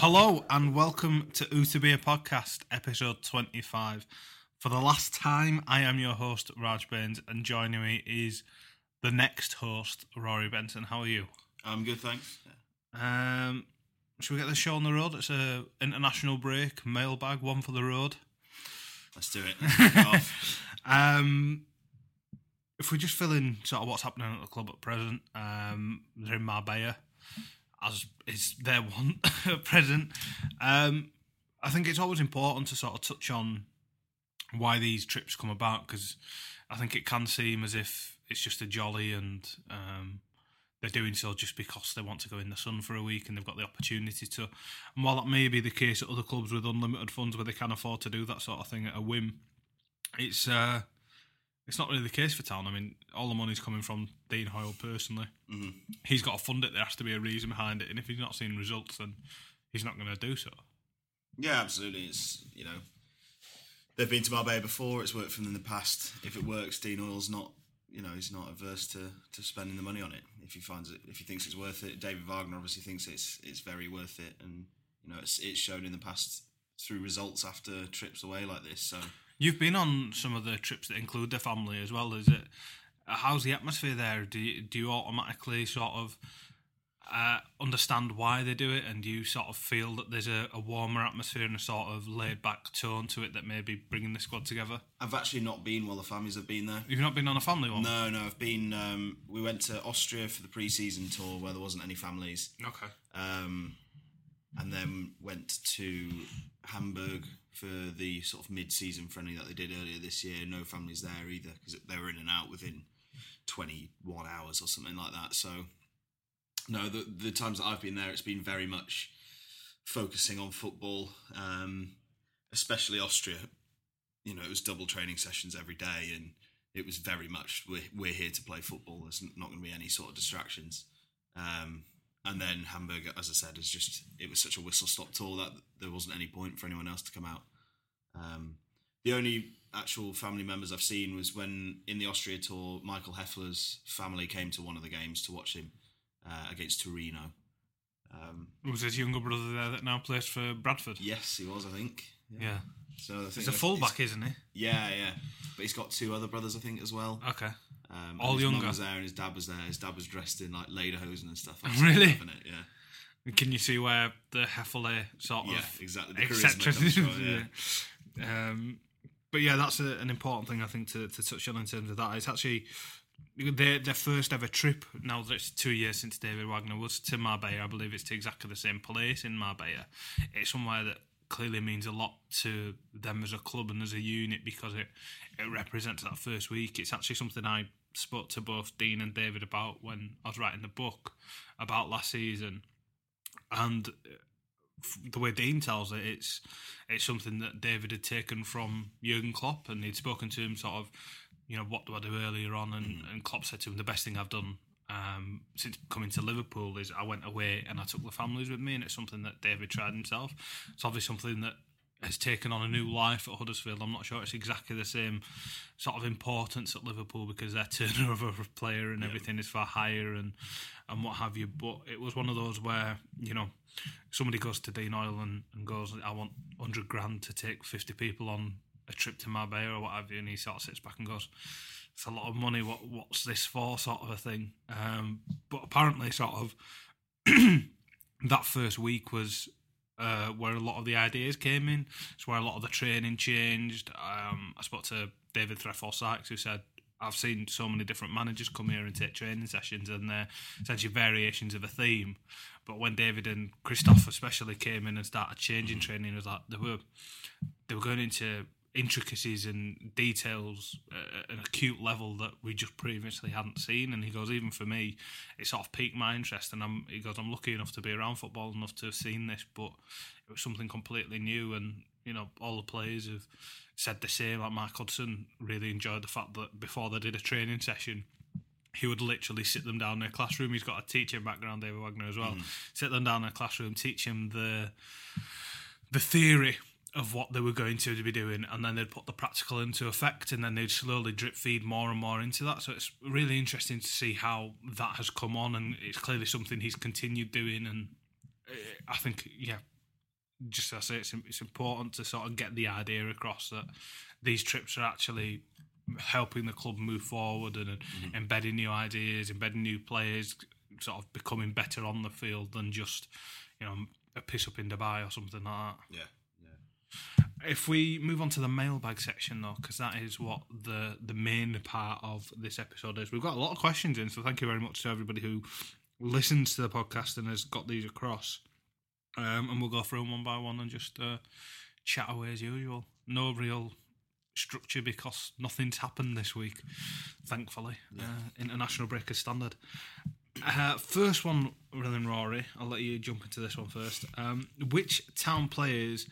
Hello and welcome to Utabia Podcast, episode 25. For the last time, I am your host, Raj Baines, and joining me is the next host, Rory Benson. How are you? I'm good, thanks. Um, should we get the show on the road? It's a international break, mailbag, one for the road. Let's do it. Um, if we just fill in sort of what's happening at the club at present, um, they're in Marbella, as is their one present. Um, I think it's always important to sort of touch on why these trips come about because I think it can seem as if it's just a jolly and um, they're doing so just because they want to go in the sun for a week and they've got the opportunity to. And while that may be the case at other clubs with unlimited funds where they can afford to do that sort of thing at a whim, it's uh, it's not really the case for Town. I mean, all the money's coming from Dean Hoyle personally. Mhm. He's got to fund it. There has to be a reason behind it, and if he's not seeing results, then he's not going to do so. Yeah, absolutely. It's you know they've been to Marbella before. It's worked for them in the past. If it works, Dean Hoyle's not you know he's not averse to, to spending the money on it if he finds it if he thinks it's worth it. David Wagner obviously thinks it's it's very worth it, and you know it's it's shown in the past through results after trips away like this. So You've been on some of the trips that include the family as well. Is it? How's the atmosphere there? Do you, do you automatically sort of uh, understand why they do it, and do you sort of feel that there's a, a warmer atmosphere and a sort of laid back tone to it that may be bringing the squad together? I've actually not been while the families have been there. You've not been on a family one. No, no, I've been. Um, we went to Austria for the pre-season tour where there wasn't any families. Okay. um, and then went to Hamburg for the sort of mid-season friendly that they did earlier this year. No families there either because they were in and out within 21 hours or something like that. So, no, the the times that I've been there, it's been very much focusing on football, um, especially Austria. You know, it was double training sessions every day, and it was very much we're we're here to play football. There's not going to be any sort of distractions. Um, and then Hamburg, as I said, is just it was such a whistle stop tour that there wasn't any point for anyone else to come out. Um, the only actual family members I've seen was when in the Austria tour, Michael Hefele's family came to one of the games to watch him uh, against Torino. Um, Was his younger brother there that now plays for Bradford? yes, he was, I think. Yeah. So I think He's a fullback, isn't he? Yeah, yeah. But he's got two other brothers, I think, as well. Okay. Um, All his younger? Mum was there, and his dad was there. His dad was dressed in like lederhosen and stuff. Really? Loving it, yeah. Can you see where the Hefele sort of Yeah, exactly. The eccentricity? from, yeah. Um, but yeah, that's a, an important thing I think to, to touch on in terms of that. It's actually their their first ever trip. Now that it's two years since David Wagner was to Marbella, I believe it's to exactly the same place in Marbella. It's somewhere that clearly means a lot to them as a club and as a unit because it it represents that first week. It's actually something I spoke to both Dean and David about when I was writing the book about last season, and uh, the way Dean tells it, it's it's something that David had taken from Jurgen Klopp, and he'd spoken to him sort of, you know, what do I do earlier on, and, and Klopp said to him, the best thing I've done um, since coming to Liverpool is I went away and I took the families with me, and it's something that David tried himself. It's obviously something that has taken on a new life at Huddersfield. I'm not sure it's exactly the same sort of importance at Liverpool because their turnover of a player and everything is far higher and and what have you. But it was one of those where you know somebody goes to Dean Hoyle and, and goes, I want 100 grand to take 50 people on a trip to Marbella or what have you, and he sort of sits back and goes, it's a lot of money. What what's this for? Sort of a thing. Um, but apparently, sort of that first week was uh, where a lot of the ideas came in. It's where a lot of the training changed. Um, I spoke to David Threlfall Sykes who said. I've seen so many different managers come here and take training sessions, and they're essentially variations of a theme. But when David and Christoph especially came in and started changing training, it was like they were they were going into intricacies and details uh, at an acute level that we just previously hadn't seen. And he goes, even for me, it sort of piqued my interest. And I'm, he goes, I'm lucky enough to be around football enough to have seen this, but it was something completely new. And you know, all the players have said the same. Like Mark Hudson really enjoyed the fact that before they did a training session. He would literally sit them down in a classroom. He's got a teaching background, David Wagner as well. Mm. Sit them down in a classroom, teach him the the theory of what they were going to be doing, and then they'd put the practical into effect, and then they'd slowly drip feed more and more into that. So it's really interesting to see how that has come on, and it's clearly something he's continued doing. And uh, I think, yeah, just as I say, it's, it's important to sort of get the idea across that these trips are actually helping the club move forward and embedding new ideas, embedding new players, sort of becoming better on the field than just, you know, a piss up in Dubai or something like that. Yeah. If we move on to the mailbag section, though, because that is what the the main part of this episode is, we've got a lot of questions in, so thank you very much to everybody who listens to the podcast and has got these across. Um, and we'll go through them one by one and just uh, chat away as usual. No real structure because nothing's happened this week, thankfully. Uh, international breakers standard. Uh, first one, Rylan Rory. I'll let you jump into this one first. Um, which town players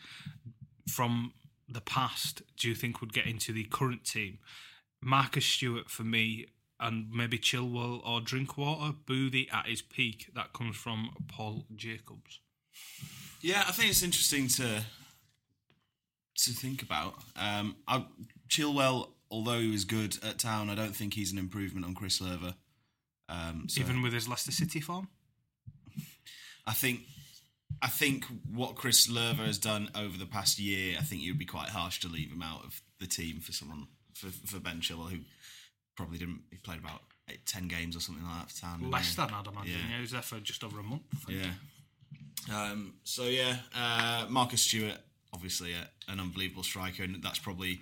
from the past do you think would get into the current team? Marcus Stewart for me, and maybe Chilwell or Drinkwater. Boothie at his peak. That comes from Paul Jacobs. Yeah, I think it's interesting to to think about. Um, I, Chilwell, although he was good at Town, I don't think he's an improvement on Chris Löwe. Um, so Even with his Leicester City form. I think I think what Chris Löwe has done over the past year, I think it would be quite harsh to leave him out of the team for someone for, for Ben Chilwell, who probably didn't. He played about eight, ten games or something like that for Town. didn't? Less than I'd imagine. Yeah. Yeah. he was there for just over a month. Yeah. Um, so yeah, uh, Marcus Stewart, obviously a, an unbelievable striker, and that's probably.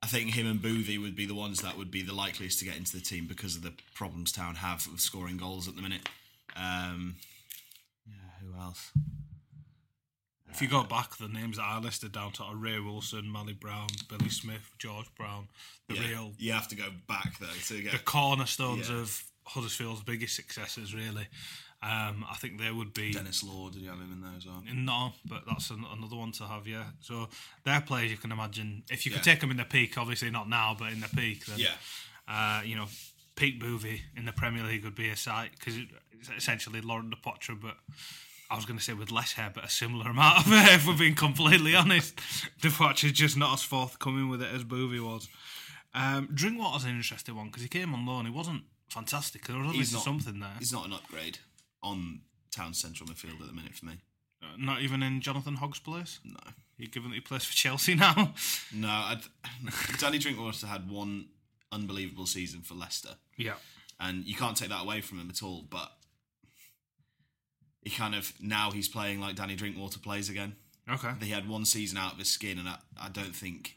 I think him and Boothie would be the ones that would be the likeliest to get into the team because of the problems Town have of scoring goals at the minute. Um, who else? If you go back, the names that I listed down to are Ray Wilson, Mally Brown, Billy Smith, George Brown, the Yeah, real you have to go back though to get. the cornerstones Yeah. of Huddersfield's biggest successes. Really, um, I think they would be. Denis Law, did you have him in there as well? No, but that's an, another one to have. Yeah, so they're players you can imagine. If you could Yeah. take them in the peak, obviously not now, but in the peak, then Yeah, uh, you know, peak Boothie in the Premier League would be a sight because it's essentially Laurent Depoitre, but I was going to say with less hair, but a similar amount of hair. If we're being completely honest, de is just not as forthcoming with it as Boothie was. Um, Drinkwater's an interesting one because he came on loan. He wasn't fantastic. There was obviously something there. he's not an upgrade on Town central midfield at the minute for me. Uh, Not even in Jonathan Hogg's place. No, He given that he plays for Chelsea now. no. I'd, Danny Drinkwater had one unbelievable season for Leicester. yeah. and you can't take that away from him at all. But he kind of now he's playing like Danny Drinkwater plays again. Okay. He had one season out of his skin, and I, I don't think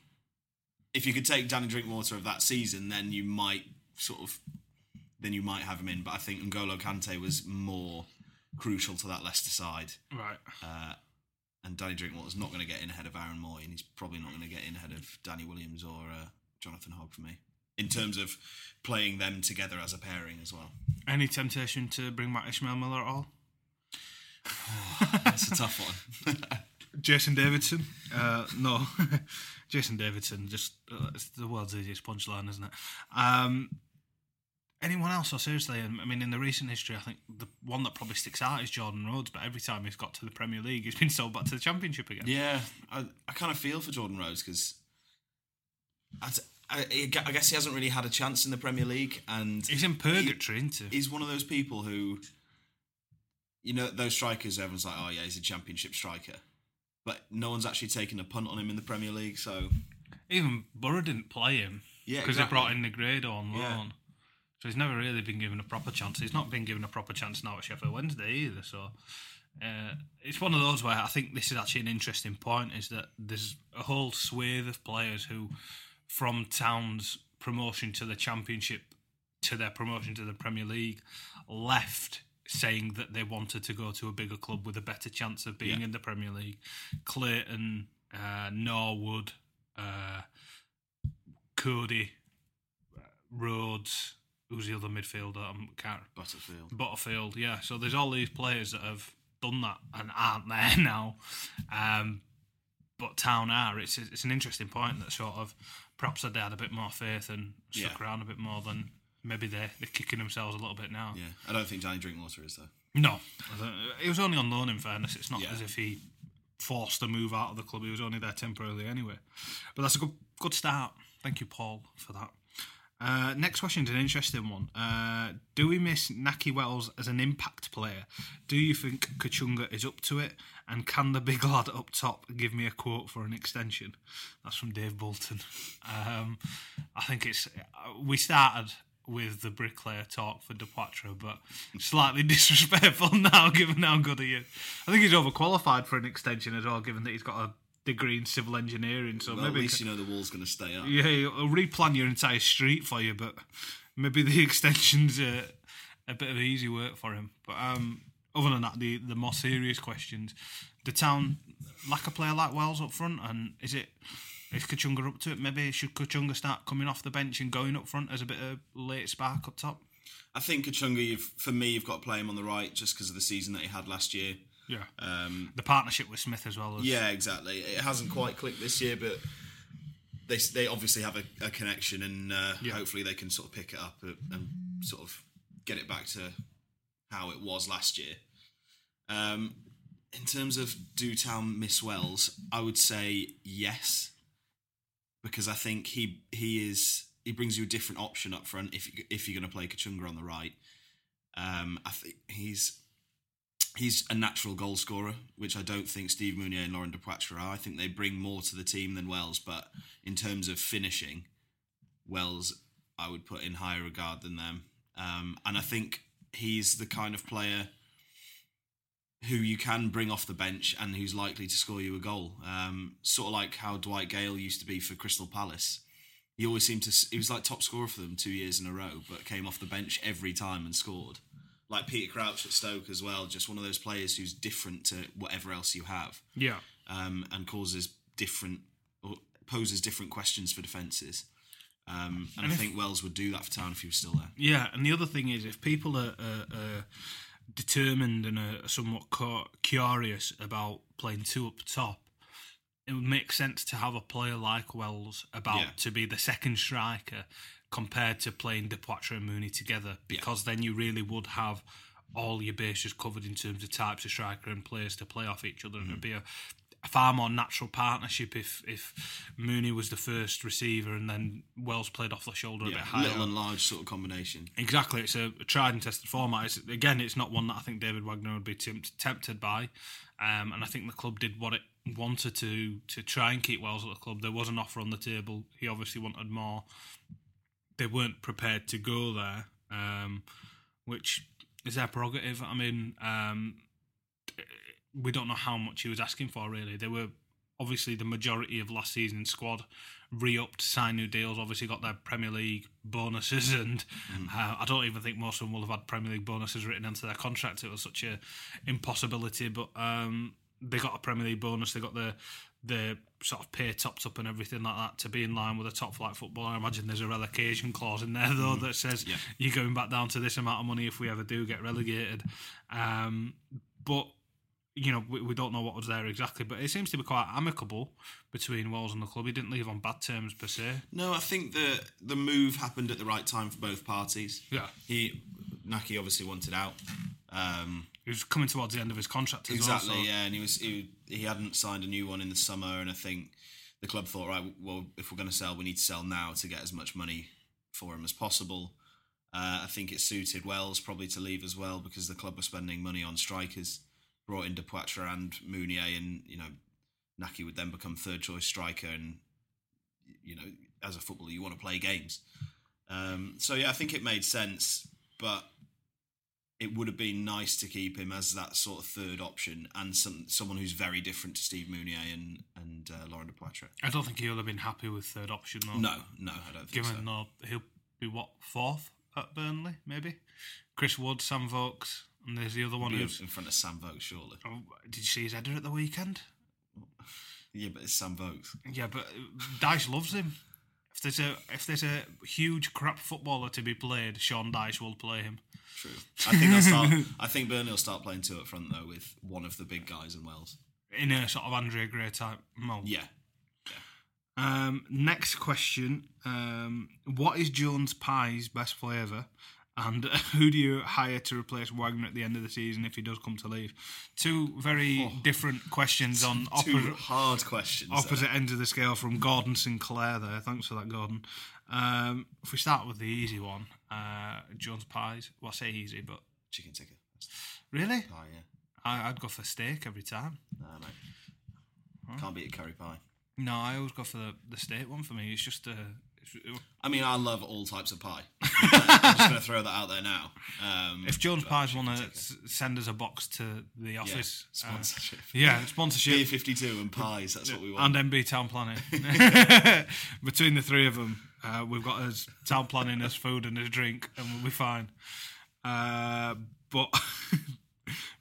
if you could take Danny Drinkwater of that season, then you might sort of then you might have him in. But I think N'Golo Kante was more crucial to that Leicester side, Right. uh, and Danny Drinkwater's not going to get in ahead of Aaron Mooy, and he's probably not going to get in ahead of Danny Williams or uh, Jonathan Hogg for me in terms of playing them together as a pairing as well. Any temptation to bring back Ishmael Miller at all? That's a tough one. Jason Davidson? Uh, no. Jason Davidson, just uh, it's the world's easiest punchline, isn't it? Um, anyone else? Or seriously, um, I mean, in the recent history, I think the one that probably sticks out is Jordan Rhodes. But every time he's got to the Premier League, he's been sold back to the Championship again. yeah, I, I kind of feel for Jordan Rhodes because I, I, I guess he hasn't really had a chance in the Premier League, and He's in purgatory, isn't he? he's one of those people who, you know, those strikers. Everyone's like, oh yeah, he's a Championship striker, but no one's actually taken a punt on him in the Premier League. So Even Borough didn't play him Yeah, because exactly. they brought in Negredo on loan. Yeah. So he's never really been given a proper chance. He's not been given a proper chance now at Sheffield Wednesday either. So uh, it's one of those where I think this is actually an interesting point: is that there's a whole swathe of players who, from Town's promotion to the Championship to their promotion to the Premier League, left saying that they wanted to go to a bigger club with a better chance of being Yeah. in the Premier League. Clayton, uh, Norwood, uh, Cody, Rhodes. Who's the other midfielder? I can't. Butterfield. Butterfield, yeah. So there's all these players that have done that and aren't there now. Um, but Town are. It's it's an interesting point that sort of perhaps they had a bit more faith and stuck Yeah. around a bit more than maybe they're, they're kicking themselves a little bit now. Yeah, I don't think Johnny Drinkwater is though. No, he was only on loan. In fairness, it's not Yeah. as if he forced to move out of the club. He was only there temporarily anyway. But that's a good good start. Thank you, Paul, for that. Uh, next question is an interesting one. Uh, do we miss Nakhi Wells as an impact player? Do you think Kachunga is up to it? And can the big lad up top give me a quote for an extension? That's from Dave Bolton. Um, I think it's. We started with the bricklayer talk for Depoitre, but slightly disrespectful now given how good he is. I think he's overqualified for an extension as well, given that he's got a degree in civil engineering. So Well, at maybe least you know the wall's going to stay up. yeah, he'll replan your entire street for you, but maybe the extension's a, a bit of easy work for him. But um, other than that, the the more serious questions: the town lack a player like Wells up front, and is it is Kachunga up to it? Maybe should Kachunga start coming off the bench and going up front as a bit of late spark up top? I think Kachunga, you've, for me, you've got to play him on the right just because of the season that he had last year. Yeah, Um, the partnership with Smith as well. As, yeah, exactly. It hasn't quite clicked this year, but they they obviously have a, a connection, and uh, Yeah. hopefully they can sort of pick it up and, and sort of get it back to how it was last year. Um, in terms of do Town miss Wells, I would say yes, because I think he he is he brings you a different option up front if if you're going to play Kachunga on the right. Um, I think he's he's a natural goal scorer, which I don't think Steve Mounie and Laurent Depoitre are. I think they bring more to the team than Wells, but in terms of finishing, Wells I would put in higher regard than them. Um, and I think he's the kind of player who you can bring off the bench and who's likely to score you a goal. Um, sort of like how Dwight Gayle used to be for Crystal Palace. He always seemed to. He was like top scorer for them two years in a row, but came off the bench every time and scored. Like Peter Crouch at Stoke as well, just one of those players who's different to whatever else you have, yeah. um, and causes different or poses different questions for defences. Um, and, And I if- think Wells would do that for Town if he was still there. Yeah, and the other thing is, if people are, are, are determined and are somewhat curious about playing two up top, it would make sense to have a player like Wells about Yeah. to be the second striker compared to playing Depoitre and Mounie together, because then you really would have all your bases covered in terms of types of striker and players to play off each other, and it'd mm. be a, a far more natural partnership if if Mounie was the first receiver and then Wells played off the shoulder a bit higher. little and large sort of combination. Exactly, it's a tried and tested format. It's, again, it's not one that I think David Wagner would be tempt, tempted by, um, and I think the club did what it wanted to to try and keep Wells at the club. There was an offer on the table. He obviously wanted more. They weren't prepared to go there, um, which is their prerogative. I mean, um, we don't know how much he was asking for. Really, they were obviously the majority of last season's squad re-upped, signed new deals. Obviously, got their Premier League bonuses, and uh, I don't even think most of them will have had Premier League bonuses written into their contract. It was such a impossibility, but um, they got a Premier League bonus. They got the the sort of pay topped up and everything like that to be in line with a top flight footballer. I imagine there's a relegation clause in there though that says Yeah. you're going back down to this amount of money if we ever do get relegated. Um, but you know, we, we don't know what was there exactly, but it seems to be quite amicable between Wells and the club. He didn't leave on bad terms per se. No, I think the the move happened at the right time for both parties. Yeah. He Nakhi obviously wanted out. Um, He was coming towards the end of his contract as exactly, well. so- yeah, and he was he, he hadn't signed a new one in the summer, and I think the club thought, right, well, if we're going to sell, we need to sell now to get as much money for him as possible. Uh, I think it suited Wells probably to leave as well because the club were spending money on strikers. Brought in Depoitre and Mounie, and you know, Nakhi would then become third choice striker, and you know, as a footballer, you want to play games. Um, so yeah, I think it made sense, but it would have been nice to keep him as that sort of third option and some someone who's very different to Steve Mounie and and uh, Laurent Depoitre. I don't think he'll have been happy with third option though. No, no, I don't think Given so. no, he'll be what fourth at Burnley, maybe. Chris Wood, Sam Vokes, and there's the other one who's. in front of Sam Vokes, surely. Oh, did you see his header at the weekend? Yeah, but it's Sam Vokes. Yeah, but Dyche loves him. If there's a if there's a huge crap footballer to be played, Sean Dyche will play him. True. I think they'll start. I think Burnley will start playing two up front though, with one of the big guys in Wales. in a sort of Andrea Gray type mold. Yeah. Um, next question: um, What is Jones Pie's best flavour, and who do you hire to replace Wagner at the end of the season if he does come to leave? Two very different questions on opposite, hard questions. there. opposite ends of the scale from Gordon Sinclair. There, thanks for that, Gordon. Um, if we start with the easy one, uh, Jones Pies. Well, I say easy, but Chicken tikka. really, Oh yeah. I, I'd go for steak every time. Nah, mate. Can't beat a curry pie. No, I always go for the, the steak one. For me, it's just it's, I mean, I love all types of pie. I'm just going to throw that out there now. Um, If Jones Pies want to send us a box to the yeah, office, uh, sponsorship. yeah, sponsorship Beer 52 and pies, that's what we want. and MB Town Planning. Between the three of them, uh, we've got as town planning as food and as drink, and we'll be fine. Uh, but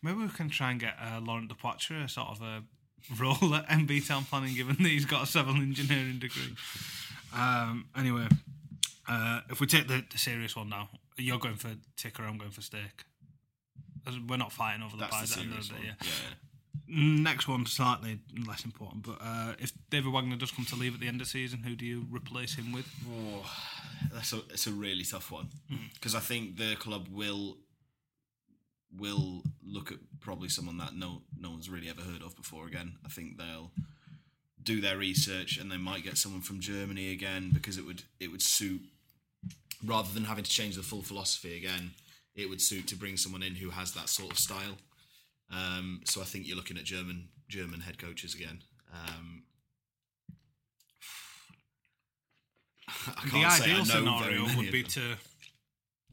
maybe we can try and get uh, Laurent Depoitre a sort of a role at MB Town Planning, given that he's got a civil engineering degree. Um, anyway, uh, if we take the, the serious one now, you're going for tikka, I'm going for steak. We're not fighting over the that's pies the at the end of the day. Yeah. yeah. Next one, slightly less important, but uh, if David Wagner does come to leave at the end of the season, who do you replace him with? Oh, that's a it's a really tough one Hmm. because I think the club will will look at probably someone that no no one's really ever heard of before again. I think they'll do their research and they might get someone from Germany again because it would it would suit rather than having to change the full philosophy again. It would suit to bring someone in who has that sort of style. Um, so I think you're looking at German German head coaches again. Um, I The can't say I ideal scenario would be to,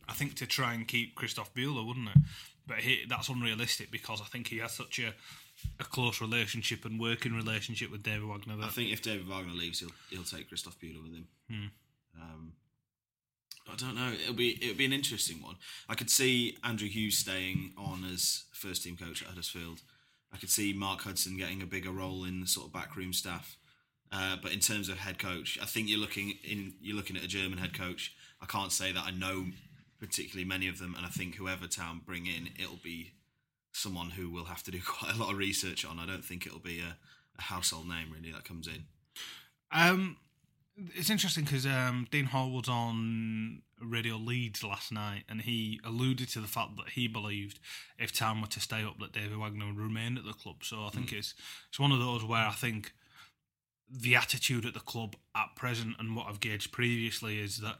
I think, to try and keep Christoph Bühler, wouldn't it? But he, that's unrealistic because I think he has such a, a close relationship and working relationship with David Wagner. I think if David Wagner leaves, he'll he'll take Christoph Bühler with him. Hmm. Um, I don't know. It'll be it'll be an interesting one. I could see Andrew Hughes staying on as first team coach at Huddersfield. I could see Mark Hudson getting a bigger role in the sort of backroom staff. Uh, but in terms of head coach, I think you're looking in you're looking at a German head coach. I can't say that I know particularly many of them, and I think whoever Town bring in, it'll be someone who will have to do quite a lot of research on. I don't think it'll be a, a household name really that comes in. Um, it's interesting because um, Dean Hoyle was on Radio Leeds last night, and he alluded to the fact that he believed if Town were to stay up, that David Wagner would remain at the club. So I think it's it's one of those where I think the attitude at the club at present and what I've gauged previously is that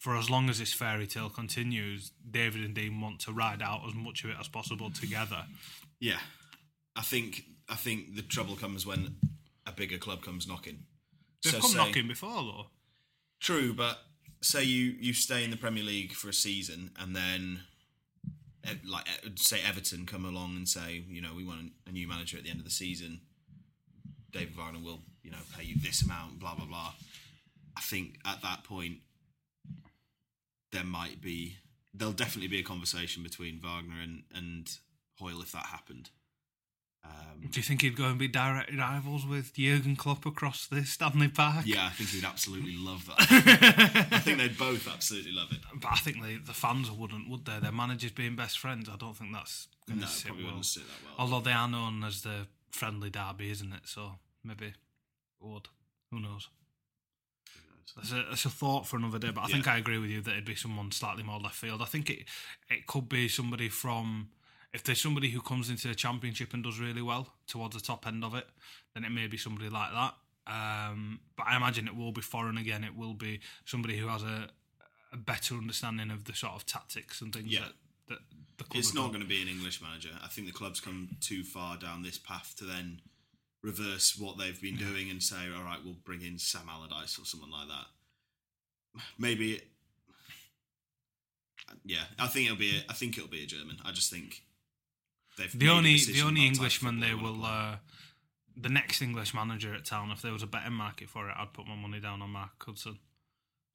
for as long as this fairy tale continues, David and Dean want to ride out as much of it as possible together. Yeah, I think I think the trouble comes when a bigger club comes knocking. They've So come say- knocking before, though. True, but say you you stay in the Premier League for a season and then. eh, Like eh, say Everton come along and say you know we want a new manager at the end of the season, David Wagner will you know pay you this amount, blah blah blah. I think at that point there might be there'll definitely be a conversation between Wagner and and Hoyle if that happened. Um, Do you think he'd go and be direct rivals with Jurgen Klopp across the Stanley Park? Yeah, I think he would absolutely love that. I think they'd both absolutely love it. But I think the, the fans wouldn't, would they? Their managers being best friends, I don't think that's going No, to sit probably well. sit that well. Although they are known as the friendly derby, isn't it? So maybe it would. Who knows? That's a, that's a thought for another day, but I think I agree with you that it'd be someone slightly more left field. I think it it could be somebody from if there's somebody who comes into the championship and does really well towards the top end of it, then it may be somebody like that. Um, but I imagine it will be foreign again. It will be somebody who has a a better understanding of the sort of tactics and things Yeah. that, that the club It's not going to be an English manager. I think the club's come too far down this path to then reverse what they've been doing and say, all right, we'll bring in Sam Allardyce or someone like that. Maybe. Yeah, I think it'll be. A, I think it'll be a German. I just think they've the only the only about the type of Englishman they will uh, the next English manager at town if there was a betting market for it I'd put my money down on Mark Hudson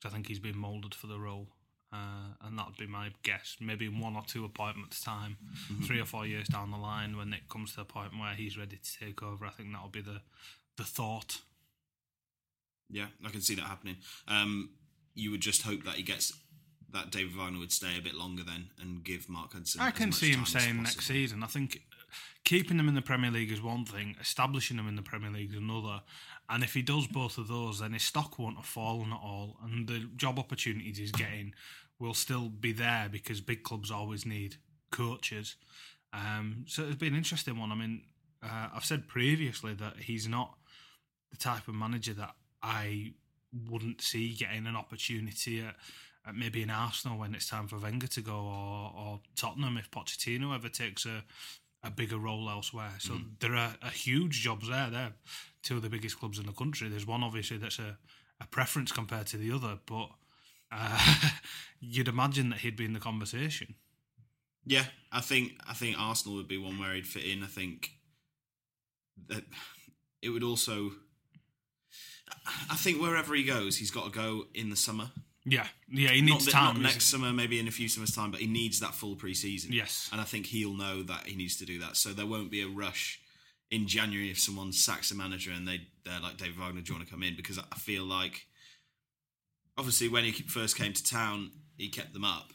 I think he's been moulded for the role uh, and that would be my guess maybe in one or two appointments time Mm-hmm. three or four years down the line when it comes to the point where he's ready to take over I think that'll be the the thought. Yeah, I can see that happening. Um, you would just hope that he gets that David Wagner would stay a bit longer then and give Mark Hudson. I can see him saying next season. I think keeping them in the Premier League is one thing, establishing them in the Premier League is another. And if he does both of those, then his stock won't have fallen at all, and the job opportunities he's getting will still be there because big clubs always need coaches. Um, so it's been an interesting one. I mean, uh, I've said previously that he's not the type of manager that I wouldn't see getting an opportunity at, at maybe in Arsenal when it's time for Wenger to go, or, or Tottenham if Pochettino ever takes a, a bigger role elsewhere. So there are, are huge jobs there. They're two of the biggest clubs in the country. There's one obviously that's a, a preference compared to the other, but uh, you'd imagine that he'd be in the conversation. Yeah, I think I think Arsenal would be one where he'd fit in. I think that it would also. I think wherever he goes, he's got to go in the summer. Yeah, yeah, he needs that- time. not next summer, maybe in a few summers' time, but he needs that full pre-season. Yes. and I think he'll know that he needs to do that. So there won't be a rush in January if someone sacks a manager and they they're like David Wagner, do you want to come in? Because I feel like obviously when he first came to town, he kept them up.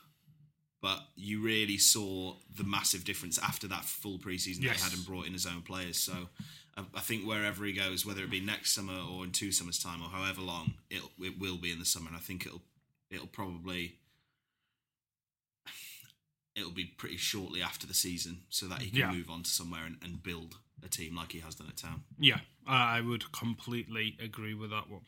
But you really saw the massive difference after that full preseason that Yes. he had and brought in his own players. So I, I think wherever he goes, whether it be next summer or in two summers' time or however long, it it will be in the summer. And I think it'll it'll probably it'll be pretty shortly after the season so that he can Yeah. move on to somewhere and, and build a team like he has done at town. Yeah, I would completely agree with that one.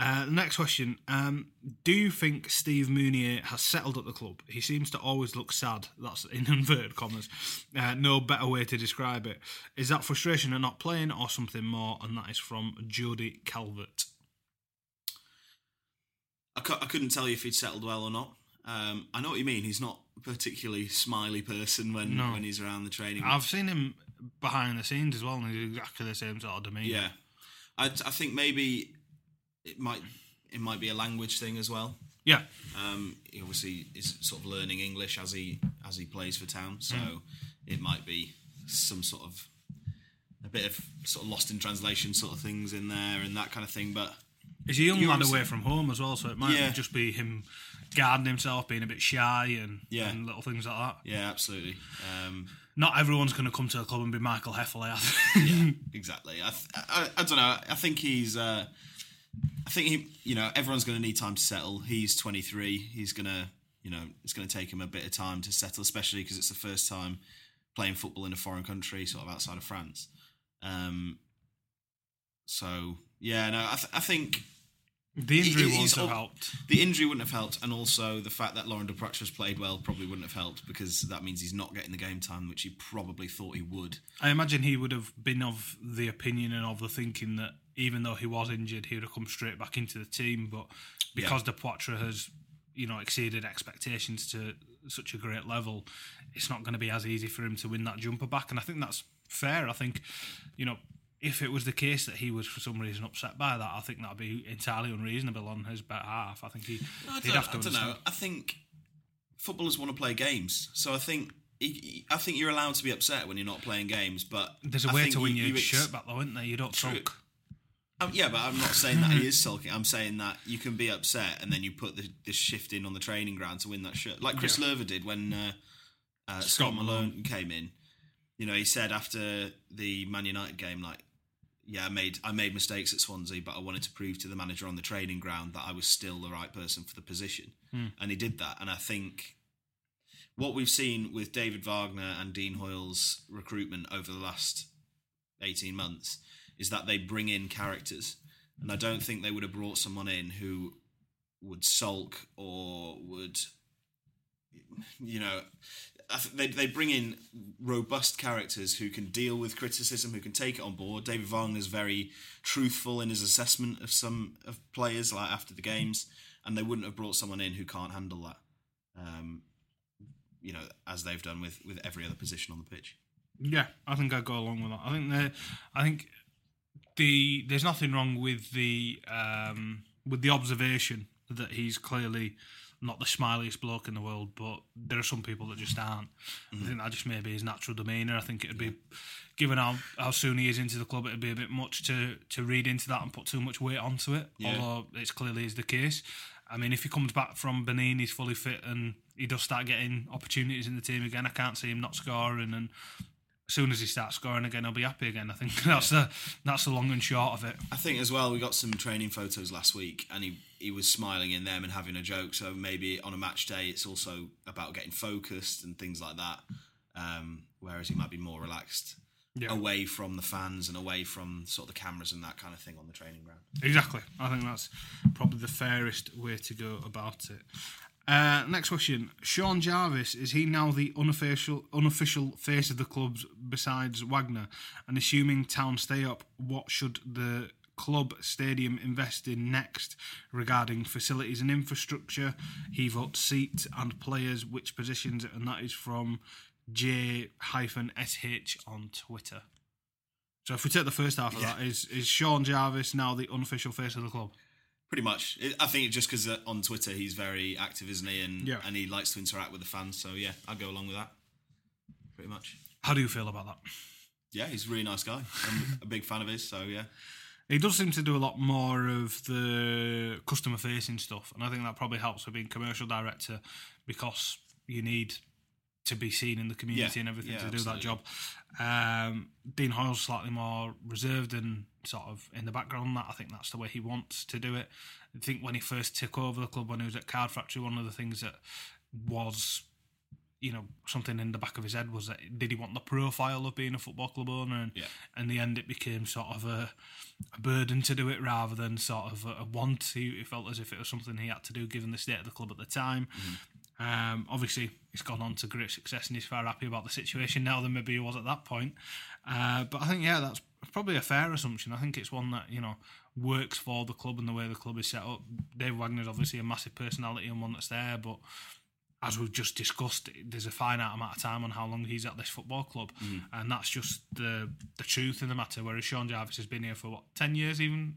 Uh, next question. Um, do you think Steve Mounie has settled at the club? He seems to always look sad. That's in inverted commas. Uh, no better way to describe it. Is that frustration at not playing or something more? And that is from Jody Calvert. I, cou- I couldn't tell you if he'd settled well or not. Um, I know what you mean. He's not a particularly smiley person when, No. when he's around the training. I've seen him behind the scenes as well, and he's exactly the same sort of demeanour. yeah, I, I think maybe it might it might be a language thing as well. Yeah. Um, he obviously is sort of learning English as he as he plays for town, so Mm. it might be some sort of a bit of sort of lost in translation sort of things in there and that kind of thing. But He's a young You lad away from home as well, so it might Yeah. just be him guarding himself, being a bit shy, and, Yeah. and little things like that. yeah, absolutely. Um, Not everyone's going to come to a club and be Michael Hefele. I think. yeah, exactly. I, th- I, I don't know. I think he's. Uh, I think he. You know, everyone's going to need time to settle. He's 23. He's gonna. You know, it's going to take him a bit of time to settle, especially because it's the first time playing football in a foreign country, sort of outside of France. Um. So yeah, no, I, th- I think The injury He- won't have helped. the injury wouldn't have helped, and also the fact that Laurent Depoitre has played well probably wouldn't have helped because that means he's not getting the game time, which he probably thought he would. I imagine he would have been of the opinion and of the thinking that even though he was injured, he would have come straight back into the team. But because Depoitre has, you know, exceeded expectations to such a great level, it's not going to be as easy for him to win that jumper back. And I think that's fair. I think, you know, if it was the case that he was for some reason upset by that, I think that'd be entirely unreasonable on his behalf. I think he, I he'd have to I don't know. I think footballers want to play games, so I think I think you're allowed to be upset when you're not playing games. But There's a I way to win you- your you ex- shirt back, though, isn't there? You don't True. sulk. Um, yeah, but I'm not saying that he is sulking. I'm saying that you can be upset and then you put the, the shift in on the training ground to win that shirt, like Chris Yeah. Löwe did when uh, uh, Scott Scott Malone came in. You know, he said after the Man United game, like, "Yeah, I made I made mistakes at Swansea, but I wanted to prove to the manager on the training ground that I was still the right person for the position," and he did that. And I think what we've seen with David Wagner and Dean Hoyle's recruitment over the last 18 months is that they bring in characters. And I don't think they would have brought someone in who would sulk or would, you know, they, they bring in robust characters who can deal with criticism, who can take it on board. David Wagner's very truthful in his assessment of some of players, like after the games, and they wouldn't have brought someone in who can't handle that. Um, you know, as they've done with with every other position on the pitch. Yeah, I think I'd go along with that. I think the, I think the there's nothing wrong with the um, with the observation that he's clearly not the smiliest bloke in the world, but there are some people that just aren't. I think that just may be his natural demeanour. I think it'd be, given how, how soon he is into the club, it'd be a bit much to, to read into that and put too much weight onto it, Yeah. although it's clearly is the case. I mean, if he comes back from Benin, he's fully fit and he does start getting opportunities in the team again. I can't see him not scoring, and as soon as he starts scoring again, he'll be happy again. I think that's the that's the long and short of it. I think as well we got some training photos last week, and he he was smiling in them and having a joke. So maybe on a match day, it's also about getting focused and things like that. Um, whereas he might be more relaxed Yeah. away from the fans and away from sort of the cameras and that kind of thing on the training ground. Exactly. I think that's probably the fairest way to go about it. Uh, next question: Sean Jarvis is he now the unofficial unofficial face of the clubs besides Wagner? And assuming Town stay up, what should the club stadium invest in next regarding facilities and infrastructure? He votes seat and players, which positions, and that is from J hyphen sh on Twitter. So if we take the first half of Yeah. that, is is Sean Jarvis now the unofficial face of the club? Pretty much. It, I think just because uh, on Twitter he's very active, isn't he? And Yeah. and he likes to interact with the fans. So yeah, I'd go along with that. Pretty much. How do you feel about that? Yeah, he's a really nice guy. I'm a big fan of his. So yeah, He does seem to do a lot more of the customer facing stuff, and I think that probably helps with being commercial director because you need to be seen in the community Yeah, and everything yeah, to do that job. Um, Dean Hoyle's slightly more reserved and sort of in the background. That I think that's the way he wants to do it. I think when he first took over the club, when he was at Card Factory, one of the things that was you know something in the back of his head was that did he want the profile of being a football club owner and Yeah. in the end it became sort of a, a burden to do it rather than sort of a, a want he, felt as if it was something he had to do given the state of the club at the time um, obviously he's gone on to great success and he's far happy about the situation now than maybe he was at that point uh, but I think yeah that's probably a fair assumption I think it's one that you know works for the club and the way the club is set up Dave Wagner's obviously a massive personality and one that's there but as we've just discussed, there's a finite amount of time on how long he's at this football club, mm. and that's just the the truth in the matter. Whereas Sean Jarvis has been here for what ten years, even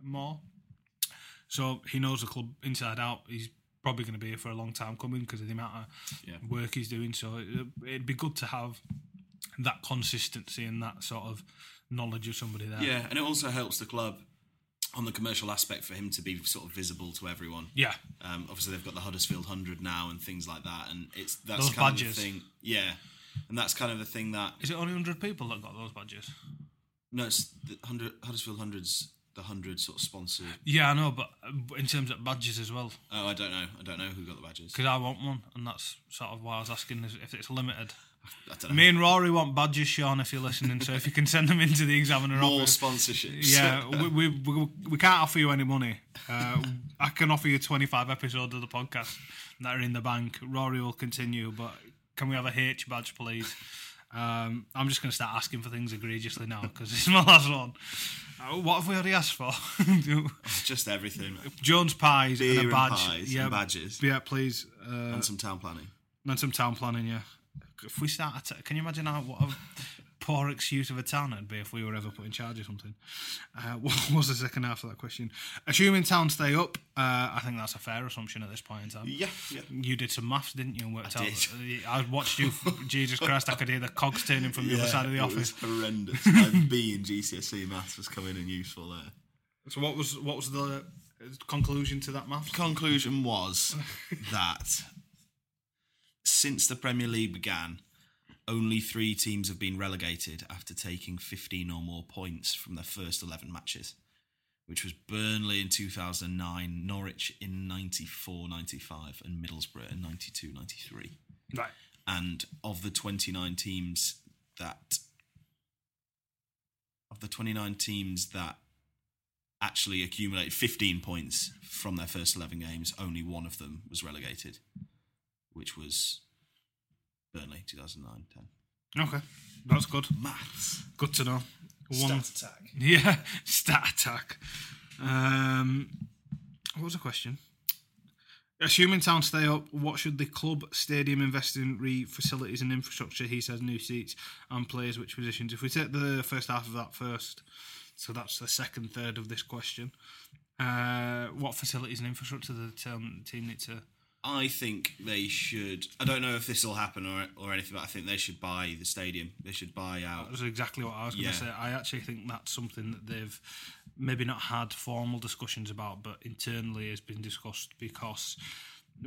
more, so he knows the club inside out. He's probably going to be here for a long time coming because of the amount of Yeah. work he's doing. So uh, it'd be good to have that consistency and that sort of knowledge of somebody there. yeah, and it also helps the club on the commercial aspect for him to be sort of visible to everyone. yeah, Um, obviously, they've got the Huddersfield Hundred now and things like that, and it's that's Those kind badges. of the thing. Yeah, and that's kind of the thing that Is it only hundred people that got those badges? no, it's the hundred Huddersfield Hundreds, the hundred sort of sponsored. Yeah, I know, but in terms of badges as well. Oh, I don't know. I don't know who got the badges. Because I want one, and that's sort of why I was asking if it's limited. I don't know. Me and Rory want badges, Sean, if you're listening. So if you can send them into the Examiner More office. sponsorships. Yeah, we, we, we, we can't offer you any money. Uh, I can offer you 25 episodes of the podcast that are in the bank. Rory will continue, but can we have a H badge, please? Um, I'm just going to start asking for things egregiously now because it's my last one. Uh, what have we already asked for? just everything. Jones pies Beer and and a badge. pies yeah, and badges. Yeah, please. Uh, and some town planning. and some town planning, yeah. If we start, a t- can you imagine how what a poor excuse of a town it'd be if we were ever put in charge of something? Uh, what was the second half of that question? Assuming town stay up, uh, I think that's a fair assumption at this point in time. Yeah, yeah. You did some maths, didn't you? And worked I out. did. I watched you. Jesus Christ! I could hear the cogs turning from the other side of the office. was horrendous. My B in GCSE maths was coming in useful there. So what was what was the conclusion to that maths? Conclusion was that since the Premier League began, only three teams have been relegated after taking 15 or more points from their first 11 matches, which was Burnley in 2009, Norwich in 94 95, and Middlesbrough in 92 93. Right. and of the 29 teams that of the 29 teams that actually accumulated 15 points from their first 11 games only one of them was relegated which was Burnley 2009-10 Okay, that's good. maths Good to know. One, Stat attack Yeah, stat attack. Um, what was the question? Assuming town stay up, what should the club stadium invest in re facilities and infrastructure? He says new seats and players which positions. If we take the first half of that first, so that's the second third of this question. Uh, what facilities and infrastructure the team, team need to? I think they should. I don't know if this will happen or or anything, but I think they should buy the stadium. They should buy out. That was exactly what I was going to say. I actually think that's something that they've maybe not had formal discussions about, but internally has been discussed because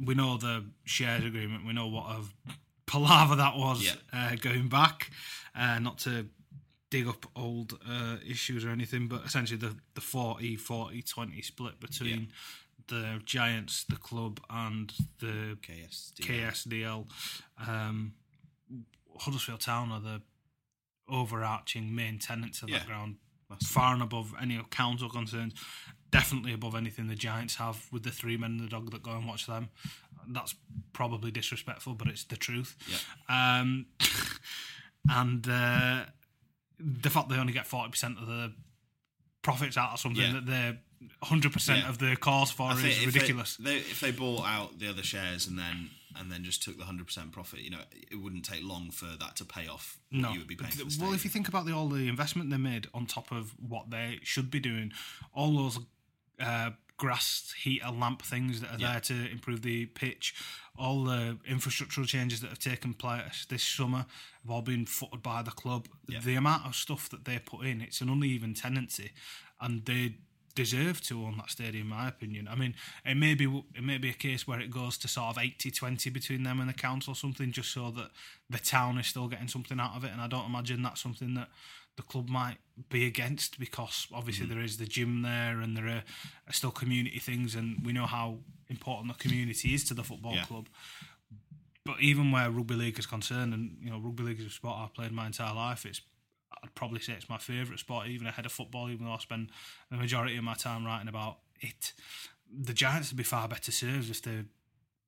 we know the shared agreement. We know what a palaver that was Yeah. uh, going back. Uh, not to dig up old uh, issues or anything, but essentially the the 40 40 20 split between the Giants, the club, and the KS. KSDL. Um, Huddersfield Town are the overarching main tenants of Yeah. that ground, far and above any council concerns. Definitely above anything the Giants have with the three men and the dog that go and watch them. That's probably disrespectful, but it's the truth. Yeah. Um, and uh, the fact they only get forty percent of the profits out of something Yeah. that they're hundred percent of the cause for is if ridiculous. They, they, if they bought out the other shares and then and then just took the hundred percent profit, you know, it wouldn't take long for that to pay off. No, you would be paying. Well, stadium. if you think about the all the investment they made on top of what they should be doing, all those uh, grass heater lamp things that are Yeah. there to improve the pitch, all the infrastructural changes that have taken place this summer have all been footed by the club. Yeah. The amount of stuff that they put in, it's an uneven tendency, and they deserve to own that stadium in my opinion. I mean it may be it may be a case where it goes to sort of 80-20 between them and the council or something just so that the town is still getting something out of it. And i don't imagine that's something that the club might be against because obviously mm. there is the gym there and there are, are still community things and we know how important the community is to the football Yeah. club. But even where rugby league is concerned and you know rugby league is a sport I've played my entire life it's I'd probably say it's my favourite sport, even ahead of football, even though I spend the majority of my time writing about it. The Giants would be far better served if they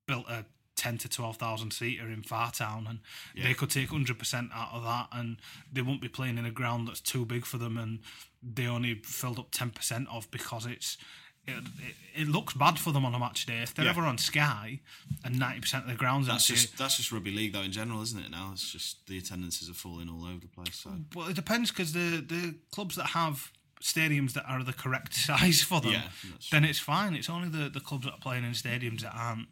built a 10 to 12,000 seater in Fartown and Yeah. they could take 100% out of that and they wouldn't be playing in a ground that's too big for them and they only filled up 10% of because it's it, it, it looks bad for them on a match day. If they're Yeah. ever on Sky and 90% of the ground's that's empty, just that's just rugby league though in general, isn't it? Now it's just the attendances are falling all over the place. So Well, it depends because the the clubs that have stadiums that are the correct size for them, Yeah, then it's fine. It's only the, the clubs that are playing in stadiums that aren't,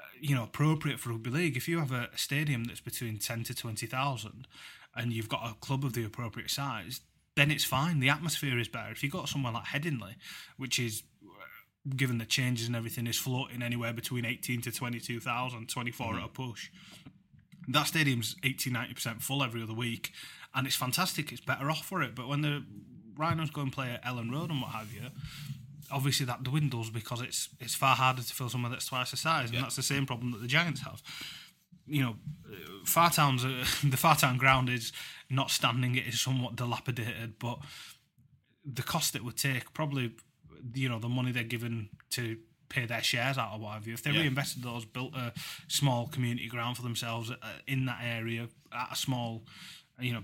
uh, you know, appropriate for rugby league. If you have a, stadium that's between ten to twenty thousand, and you've got a club of the appropriate size, then it's fine. The atmosphere is better. If you've got somewhere like Headingley, which is given the changes and everything is floating anywhere between 18 to 22,000 24 at a push. That stadium's 80 90% full every other week and it's fantastic. It's better off for it. But when the rhinos go and play at Elland Road and what have you obviously that dwindles because it's it's far harder to fill somewhere that's twice the size and that's the same problem that the giants have you know fartown's uh, the fartown ground is not standing it is somewhat dilapidated but the cost it would take probably you know the money they're given to pay their shares out or whatever if they Yeah. reinvested those built a small community ground for themselves uh, in that area at a small you know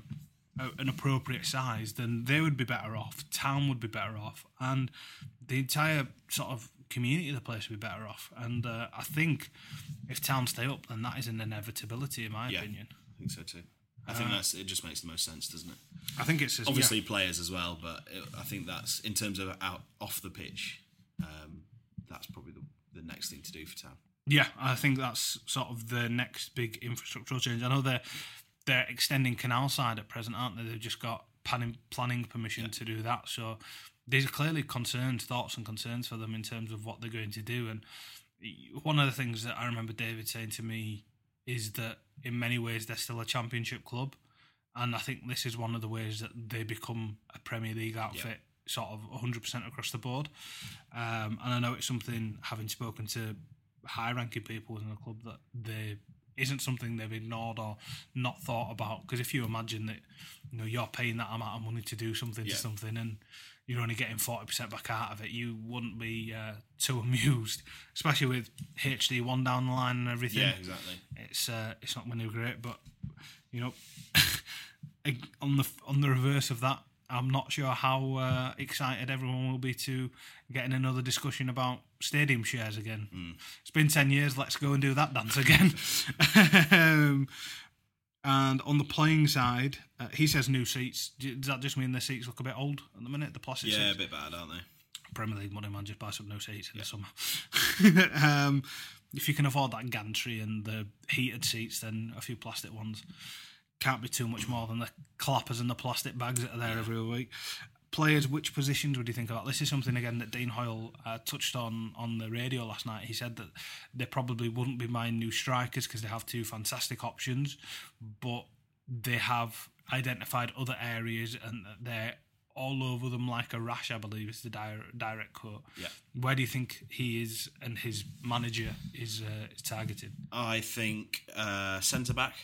an appropriate size then they would be better off town would be better off and the entire sort of community of the place would be better off and uh, i think if town stay up then that is an inevitability in my yeah, opinion I think so too. I think that's it. Just makes the most sense, doesn't it? i think it's just, Obviously, players as well, but it, I think that's in terms of out off the pitch. Um, that's probably the, the next thing to do for town. Yeah, I think that's sort of the next big infrastructural change. I know they're they're extending Canalside at present, aren't they? They've just got planning planning permission to do that. So these are clearly concerns, thoughts, and concerns for them in terms of what they're going to do. And one of the things that I remember David saying to me is that in many ways they're still a championship club, and I think this is one of the ways that they become a Premier League outfit. Sort of 100% across the board. Um, and I know it's something, having spoken to high ranking people in the club, that they isn't something they've ignored or not thought about. Because if you imagine that you know you're paying that amount of money to do something Yeah. to something and you're only getting 40% back out of it, you wouldn't be uh, too amused, especially with HD one down the line and everything Yeah, exactly. it's uh, it's not going to be great. But you know, on the on the reverse of that, I'm not sure how uh, excited everyone will be to getting another discussion about stadium shares again. It's been ten years. Let's go and do that dance again. um, and on the playing side, uh, he says new seats. Does that just mean the seats look a bit old at the minute? The plastic seats? Yeah, a bit bad, aren't they? Premier League money, man. Just buy some new seats in the summer. um, if you can afford that gantry and the heated seats, then a few plastic ones can't be too much more than the clappers and the plastic bags that are there every week. Players, which positions would you think about? This is something again that Dean Hoyle uh, touched on on the radio last night. He said that they probably wouldn't be buying new strikers because they have two fantastic options, but they have identified other areas and that they're all over them like a rash. I believe is the direct, direct quote. Yeah. Where do you think he is and his manager is, uh, is targeted? I think uh, centre back.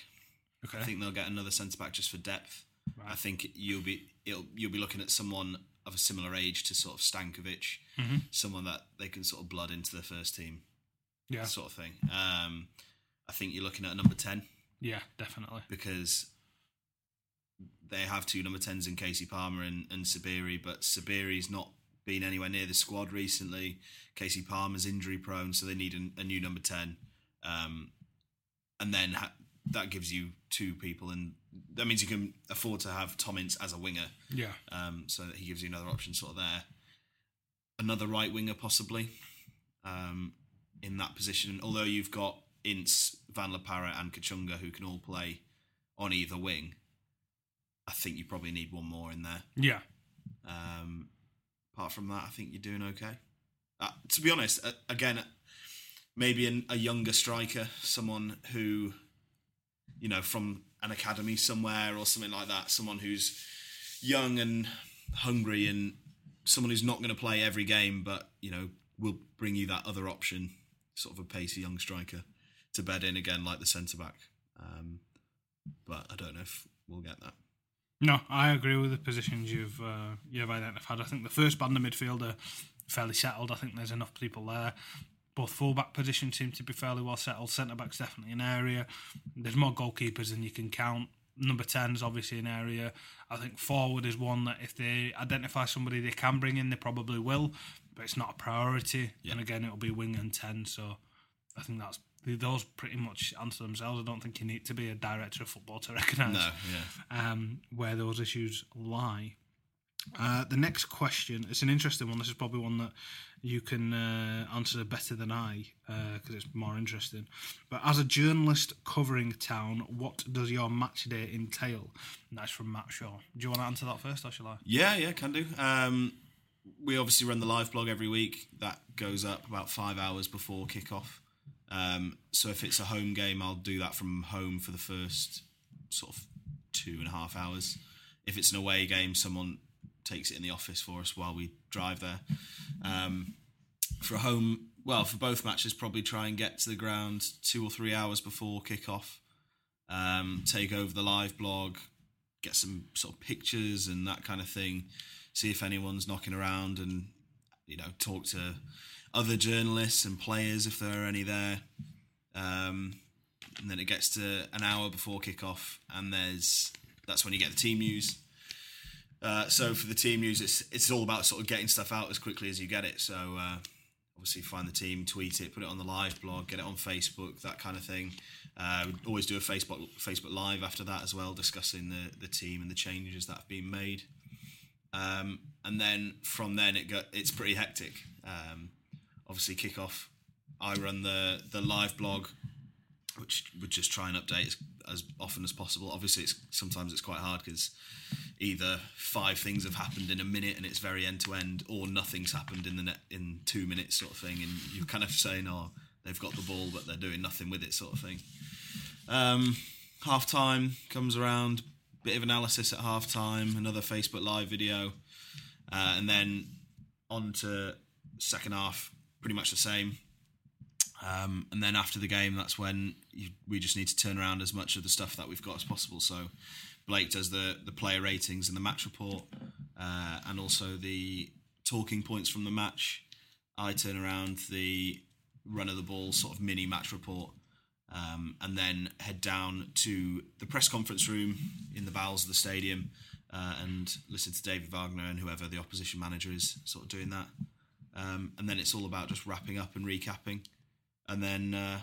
Okay. I think they'll get another centre back just for depth. I think you'll be it'll, you'll be looking at someone of a similar age to sort of Stankovic, Mm-hmm. someone that they can sort of blood into the first team, yeah. sort of thing. Um, I think you're looking at a number ten Yeah, definitely. because they have two number tens in Kasey Palmer and, and Sabiri, but Sabiri's not been anywhere near the squad recently. Kasey Palmer's injury prone, so they need a, a new number ten. Um, and then ha- that gives you two people, and that means you can afford to have Tom Ince as a winger. Yeah. Um, so that he gives you another option sort of there. Another right winger possibly um, in that position. Although you've got Ince, Van La Parra, and Kachunga who can all play on either wing. I think you probably need one more in there. Yeah. Um, apart from that, I think you're doing okay. Uh, to be honest, uh, again, maybe an, a younger striker, someone who, you know, from an academy somewhere or something like that, someone who's young and hungry and someone who's not going to play every game, but, you know, will bring you that other option, sort of a pacey young striker to bed in again, like the centre back. Um, but I don't know if we'll get that. No, I agree with the positions you've uh, you've identified. I think the first band of midfield are fairly settled. I think there's enough people there. Both fullback positions seem to be fairly well settled. Centre back's definitely an area. There's more goalkeepers than you can count. Number 10 is obviously an area. I think forward is one that if they identify somebody they can bring in, they probably will, but it's not a priority. Yeah. And again, it'll be wing and 10. So I think that's those pretty much answer themselves. I don't think you need to be a director of football to recognise No, yeah. um, where those issues lie. Uh, the next question it's an interesting one. This is probably one that you can uh, answer better than I because it's more interesting. But as a journalist covering town, what does your match day entail? And that's from Matt Shaw. Do you want to answer that first, or shall I? Yeah, yeah, can do. Um, we obviously run the live blog every week. That goes up about five hours before kickoff. Um, so if it's a home game, I'll do that from home for the first sort of two and a half hours. If it's an away game, someone takes it in the office for us while we drive there. Um, for a home, well, for both matches, probably try and get to the ground two or three hours before kickoff. Um, take over the live blog, get some sort of pictures and that kind of thing. See if anyone's knocking around and you know talk to other journalists and players if there are any there. Um, and then it gets to an hour before kickoff, and there's that's when you get the team news. Uh, so for the team news, it's it's all about sort of getting stuff out as quickly as you get it. So uh, obviously find the team, tweet it, put it on the live blog, get it on Facebook, that kind of thing. Uh, always do a Facebook Facebook live after that as well, discussing the the team and the changes that have been made. Um, and then from then it got it's pretty hectic. Um, obviously kickoff. I run the the live blog, which would just try and update as, often as possible. Obviously, it's sometimes it's quite hard because either five things have happened in a minute and it's very end to end, or nothing's happened in the net in two minutes, sort of thing. And you're kind of saying, "Oh, they've got the ball, but they're doing nothing with it," sort of thing. Um, half time comes around, bit of analysis at half time, another Facebook live video, uh, and then on to second half, pretty much the same. Um, and then after the game, that's when you, we just need to turn around as much of the stuff that we've got as possible. So Blake does the the player ratings and the match report, uh, and also the talking points from the match. I turn around the run of the ball sort of mini match report, um, and then head down to the press conference room in the bowels of the stadium uh, and listen to David Wagner and whoever the opposition manager is sort of doing that. Um, and then it's all about just wrapping up and recapping, and then uh,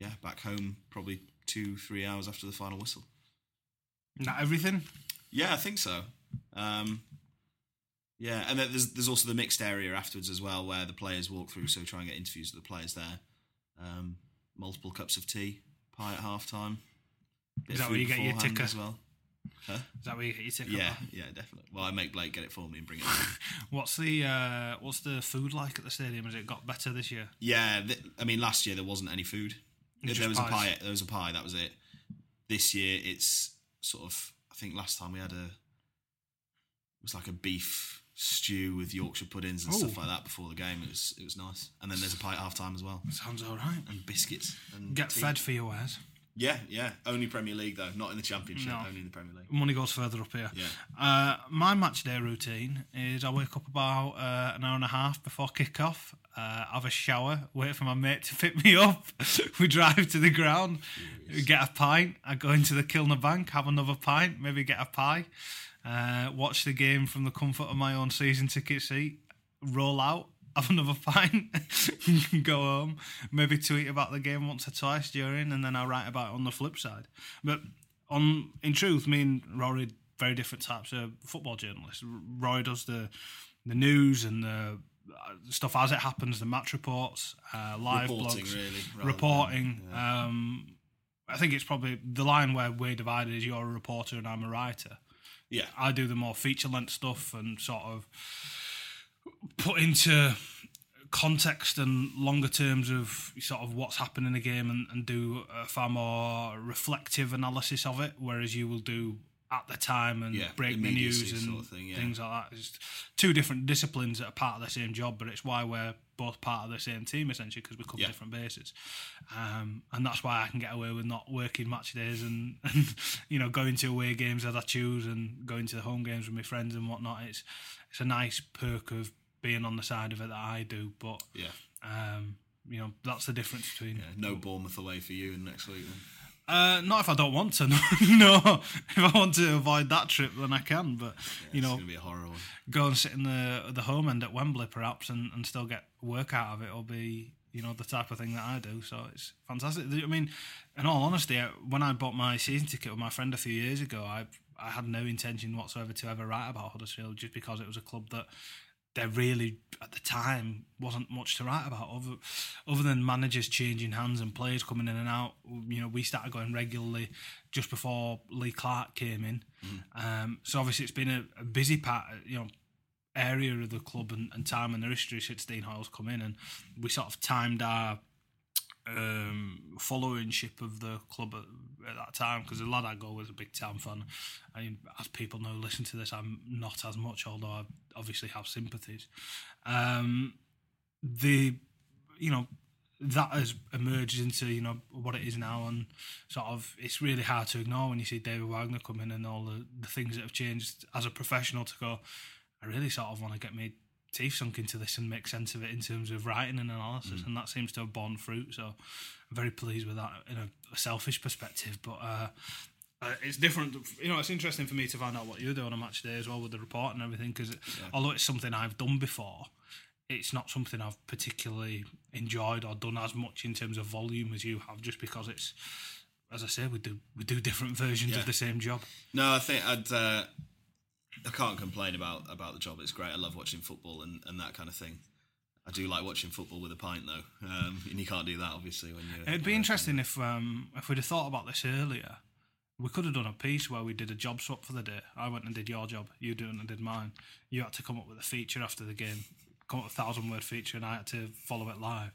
yeah, back home probably two three hours after the final whistle. Not everything. Yeah, I think so. Um, Yeah, and there's there's also the mixed area afterwards as well, where the players walk through. So try and get interviews with the players there. Um, multiple cups of tea, pie at half time. Is that where you get your tikka? as well? Huh? Is that where you get your? Yeah, yeah, definitely. Well, I make Blake get it for me and bring it. What's the uh, what's the food like at the stadium? Has it got better this year? yeah, th- I mean, last year there wasn't any food. There was pies. a pie. There was a pie. That was it. This year it's sort of. I think last time we had a. It was like a beef stew with Yorkshire puddings and stuff like that before the game. It was it was nice. And then there's a pie at half time as well. Sounds all right. And biscuits. And Get tea. fed for your wares. Yeah, yeah. Only Premier League though, not in the Championship. No. Only in the Premier League. Money goes further up here. Yeah. Uh, my match day routine is I wake up about uh, an hour and a half before kick off, uh, have a shower, wait for my mate to pick me up. we drive to the ground, we get a pint. I go into the Kilner Bank, have another pint, maybe get a pie, uh, watch the game from the comfort of my own season ticket seat, roll out. Have another pint, go home, maybe tweet about the game once or twice during, and then I write about it on the flip side. But on in truth, me and Rory very different types of football journalists. Rory does the the news and the uh, stuff as it happens, the match reports, uh, live Reporting, blogs, really, rather than- reporting. Um, I think it's probably the line where we're divided is you're a reporter and I'm a writer. Yeah. I do the more feature length stuff and sort of put into context and longer terms of sort of what's happened in the game and, and do a far more reflective analysis of it, whereas you will do at the time and Yeah, break the news and sort of thing, yeah. things like that. It's two different disciplines that are part of the same job, but it's why we're both part of the same team essentially because we cover Yeah. different bases, um, and that's why I can get away with not working match days and, and you know going to away games as I choose and going to the home games with my friends and whatnot. It's it's a nice perk of being on the side of it that I do, but Yeah. um, you know that's the difference between Yeah. No Bournemouth away for you and next week then. uh, not if I don't want to. No, if I want to avoid that trip, then I can. But you It's know, gonna be a horror one. go and sit in the the home end at Wembley perhaps, and, and still get work out of it, will be you know the type of thing that I do. So it's fantastic. I mean, in all honesty, when I bought my season ticket with my friend a few years ago, I I had no intention whatsoever to ever write about Huddersfield, just because it was a club that there really at the time wasn't much to write about other other than managers changing hands and players coming in and out. You know, we started going regularly just before Lee Clark came in. Um, so obviously it's been a, a busy part, you know, area of the club and, and time in their history since Dean Hoyle's come in, and we sort of timed our um, followership of the club at, at that time because the lad I go was a big town fan. I mean, as people know, listen to this, I'm not as much, although I obviously have sympathies. Um, the, you know, that has emerged into you know what it is now, and sort of it's really hard to ignore when you see David Wagner come in and all the, the things that have changed as a professional to go. I really sort of want to get my teeth sunk into this and make sense of it in terms of writing and analysis, and that seems to have borne fruit. So I'm very pleased with that in a, a selfish perspective, but. Uh, uh, it's different, you know. It's interesting for me to find out what you do on a match day as well with the report and everything. Because although it's something I've done before, it's not something I've particularly enjoyed or done as much in terms of volume as you have. Just because it's, as I say, we do we do different versions Yeah. of the same job. No, I think I'd. Uh, I can't complain about about the job. It's great. I love watching football and, and that kind of thing. I do like watching football with a pint though, um, and you can't do that obviously when you. It'd be interesting if um, if we'd have thought about this earlier. We could have done a piece where we did a job swap for the day. I went and did your job, you did and I did mine. You had to come up with a feature after the game, come up with a thousand word feature, and I had to follow it live.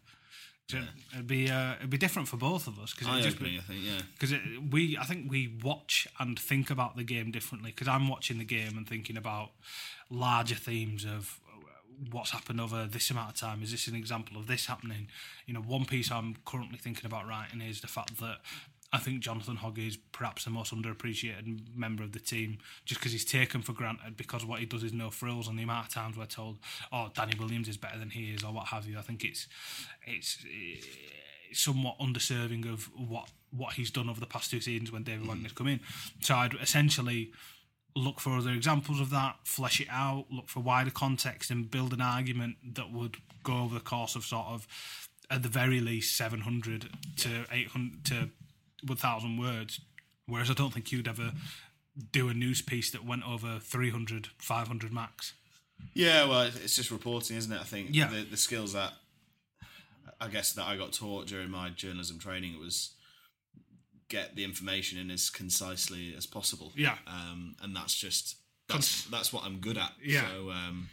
So It'd be uh, it'd be different for both of us because Eye just opening, be, I think. Yeah. because we I think we watch and think about the game differently because I'm watching the game and thinking about larger themes of what's happened over this amount of time is this an example of this happening you know one piece I'm currently thinking about writing is the fact that I think Jonathan Hogg is perhaps the most underappreciated member of the team just because he's taken for granted because what he does is no frills and the amount of times we're told oh Danny Williams is better than he is or what have you I think it's it's somewhat underserving of what what he's done over the past two seasons when David Wagner's mm. come in. So I'd essentially look for other examples of that, flesh it out, look for wider context, and build an argument that would go over the course of sort of at the very least seven hundred to eight hundred to one thousand words. Whereas I don't think you'd ever do a news piece that went over 300, 500 max. Yeah, well, it's just reporting, isn't it? I think Yeah. the, the skills that I guess that I got taught during my journalism training it was get the information in as concisely as possible. Yeah. um, and that's just that's that's what I'm good at. Yeah. So um,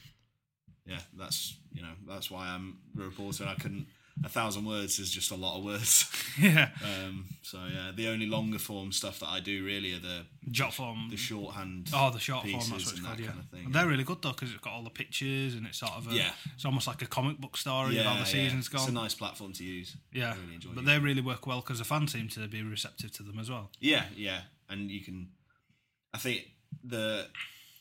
yeah, that's you know that's why I'm a reporter. I couldn't. A thousand words is just a lot of words. yeah, um, so yeah, the only longer form stuff that I do really are the jot form. the shorthand. Oh, the short form. That's what it's and called. that Yeah, kind of thing. And they're really good though because it's got all the pictures and it's sort of a, Yeah. It's almost like a comic book story of how the season's gone. It's a nice platform to use. yeah, I really enjoy but they really work well because the fans seem to be receptive to them as well. Yeah, yeah, and you can. I think the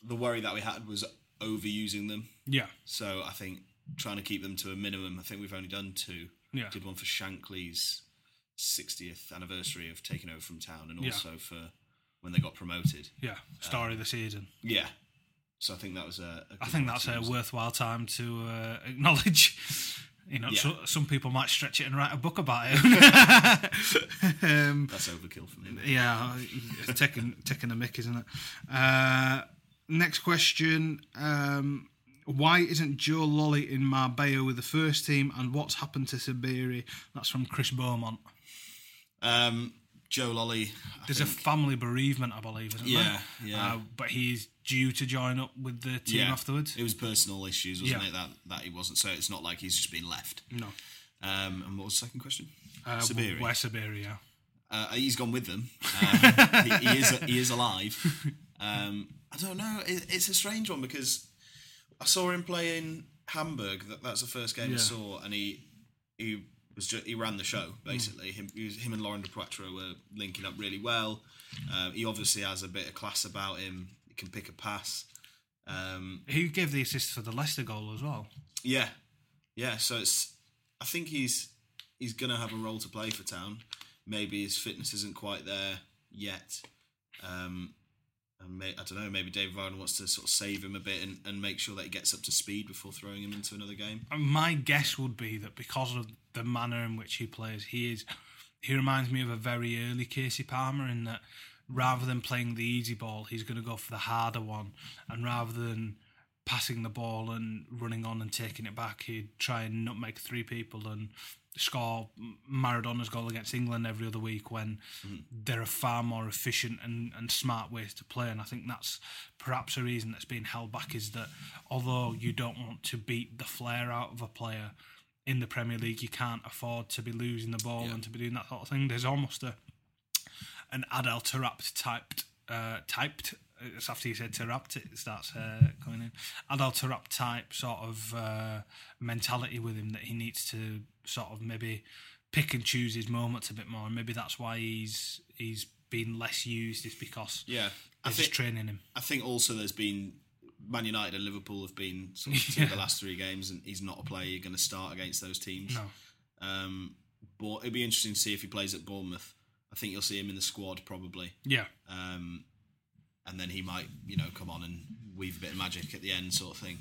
the worry that we had was overusing them. Yeah, So I think trying to keep them to a minimum. I think we've only done two. Yeah. Did one for Shankly's 60th anniversary of taking over from town, and Yeah. also for when they got promoted. yeah. Story of the season. Yeah. So I think that was a. a I think that's a worthwhile time to uh, acknowledge. You know, Yeah. so, some people might stretch it and write a book about it. um, That's overkill for me. yeah, it's taking taking a mick, isn't it? Uh, next question: um, Why isn't Joe Lolley in Marbella with the first team, and what's happened to Sabiri? That's from Chris Beaumont. Um, Joe Lolley. I There's a family bereavement, I believe, isn't Yeah, there? yeah. Uh, but he's due to join up with the team yeah, afterwards. It was personal issues, wasn't Yeah. it? That that he wasn't. So it's not like he's just been left. No, Um, and what was the second question? uh, Sabiri. Where Sabiri? Yeah. Uh, he's gone with them. Um, he, he is he is alive. Um, I don't know. It, it's a strange one because I saw him play in Hamburg. That, that's the first game Yeah. I saw, and he he was just, he ran the show basically. Him he was, him and Laurent Depoitre were linking up really well. Um, he obviously has a bit of class about him. He can pick a pass. Um, He gave the assist for the Leicester goal as well. yeah, yeah. So it's. I think he's he's gonna have a role to play for Town. Maybe his fitness isn't quite there yet. Um, and may, I don't know. Maybe David Wagner wants to sort of save him a bit and, and make sure that he gets up to speed before throwing him into another game. Uh, my guess would be that because of the manner in which he plays, he is he reminds me of a very early Kasey Palmer in that rather than playing the easy ball, he's going to go for the harder one, and rather than passing the ball and running on and taking it back, he'd try and nutmeg three people and score Maradona's goal against England every other week when there are far more efficient and, and smart ways to play. And I think that's perhaps a reason that's being held back is that although you don't want to beat the flair out of a player in the Premier League, you can't afford to be losing the ball and to be doing that sort of thing. There's almost a an Taarabt typed uh, typed. It's after you said Taarabt, it starts uh, coming in. Adel Taarabt type sort of uh, mentality with him that he needs to sort of maybe pick and choose his moments a bit more, and maybe that's why he's he's been less used. Is because Yeah, I think training him. I think also there's been Man United and Liverpool have been sort of of the last three games, and he's not a player you're going to start against those teams. No. Um, but it'd be interesting to see if he plays at Bournemouth. I think you'll see him in the squad probably. Yeah, um, and then he might, you know, come on and weave a bit of magic at the end, sort of thing.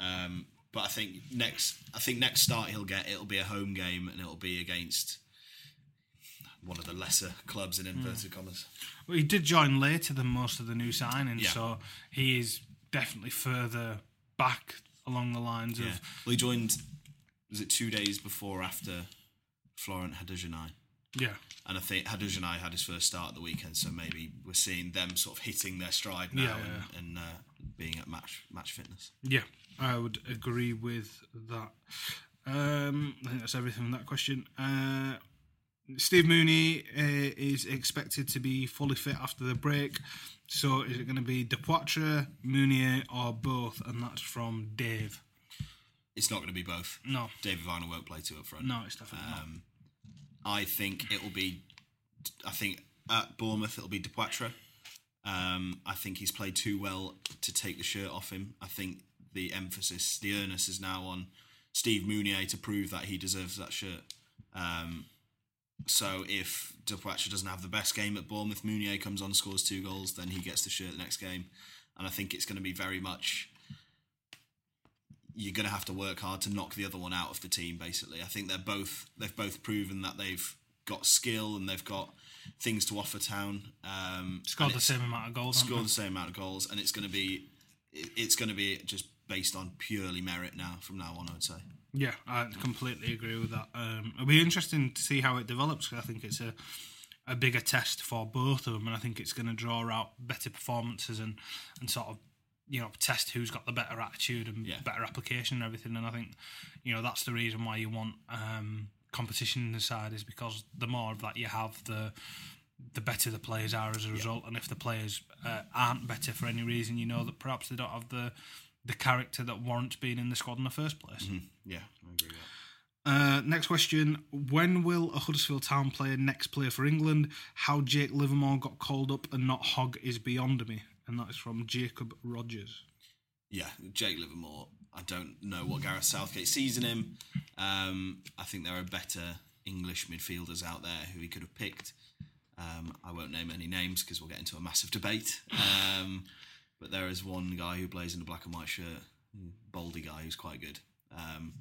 Um, but I think next, I think next start he'll get it'll be a home game and it'll be against one of the lesser clubs in inverted commas. well, he did join later than most of the new signings, Yeah. so he is definitely further back along the lines Yeah. of Well, he joined. Was it two days before or after Florent Hadergjonaj? Yeah. And I think Hadergjonaj had his first start at the weekend, so maybe we're seeing them sort of hitting their stride now Yeah, and, yeah. and uh, being at match match fitness. Yeah, I would agree with that. Um, I think that's everything on that question. Uh, Steve Mounie uh, is expected to be fully fit after the break. So is it going to be De Poitre, Mounie, or both? And that's from Dave. It's not going to be both. No, David Wagner won't play two up front. no, it's definitely not. I think it will be. I think at Bournemouth it'll be Depoitre. Um, I think he's played too well to take the shirt off him. I think the emphasis, the earnest, is now on Steve Mounie to prove that he deserves that shirt. Um, so if Depoitre doesn't have the best game at Bournemouth, Mounie comes on, scores two goals, then he gets the shirt the next game. And I think it's going to be very much you're going to have to work hard to knock the other one out of the team. Basically, I think they're both they've both proven that they've got skill and they've got things to offer Town. Um, Scored the same amount of goals. scored the same amount of goals, and it's going to be it's going to be just based on purely merit now. From now on, I would say. Yeah, I completely agree with that. Um, it'll be interesting to see how it develops. 'cause I think it's a a bigger test for both of them, and I think it's going to draw out better performances and and sort of you know test who's got the better attitude and Yeah. better application and everything. And I think you know that's the reason why you want um, competition in the side is because the more of that you have, the the better the players are as a result. And if the players uh, aren't better for any reason, you know that perhaps they don't have the the character that warrants being in the squad in the first place. Yeah, I agree with that. Uh, next question: When will a Huddersfield Town player next play for England? How Jake Livermore got called up and not Hogg is beyond me, and that is from Jacob Rogers. Yeah, Jake Livermore. I don't know what Gareth Southgate sees in him. Um, I think there are better English midfielders out there who he could have picked. Um, I won't name any names because we'll get into a massive debate. Um, but there is one guy who plays in a black and white shirt, Baldy guy who's quite good. Um,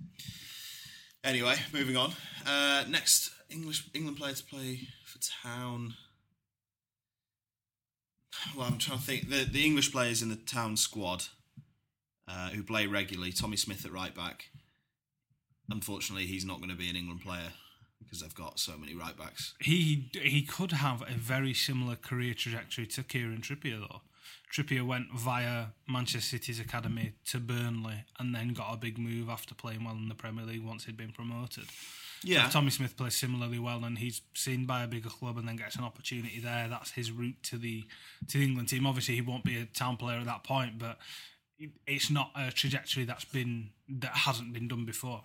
anyway, moving on. Uh, next English England player to play for Town. Well, I'm trying to think. The the English players in the Town squad uh, who play regularly. Tommy Smith at right back. Unfortunately, he's not going to be an England player because they've got so many right backs. He he could have a very similar career trajectory to Kieran Trippier though. Trippier went via Manchester City's academy to Burnley and then got a big move after playing well in the Premier League once he'd been promoted. Yeah, If Tommy Smith plays similarly well and he's seen by a bigger club and then gets an opportunity there. That's his route to the to the England team. Obviously, he won't be a town player at that point, but it's not a trajectory that's been that hasn't been done before.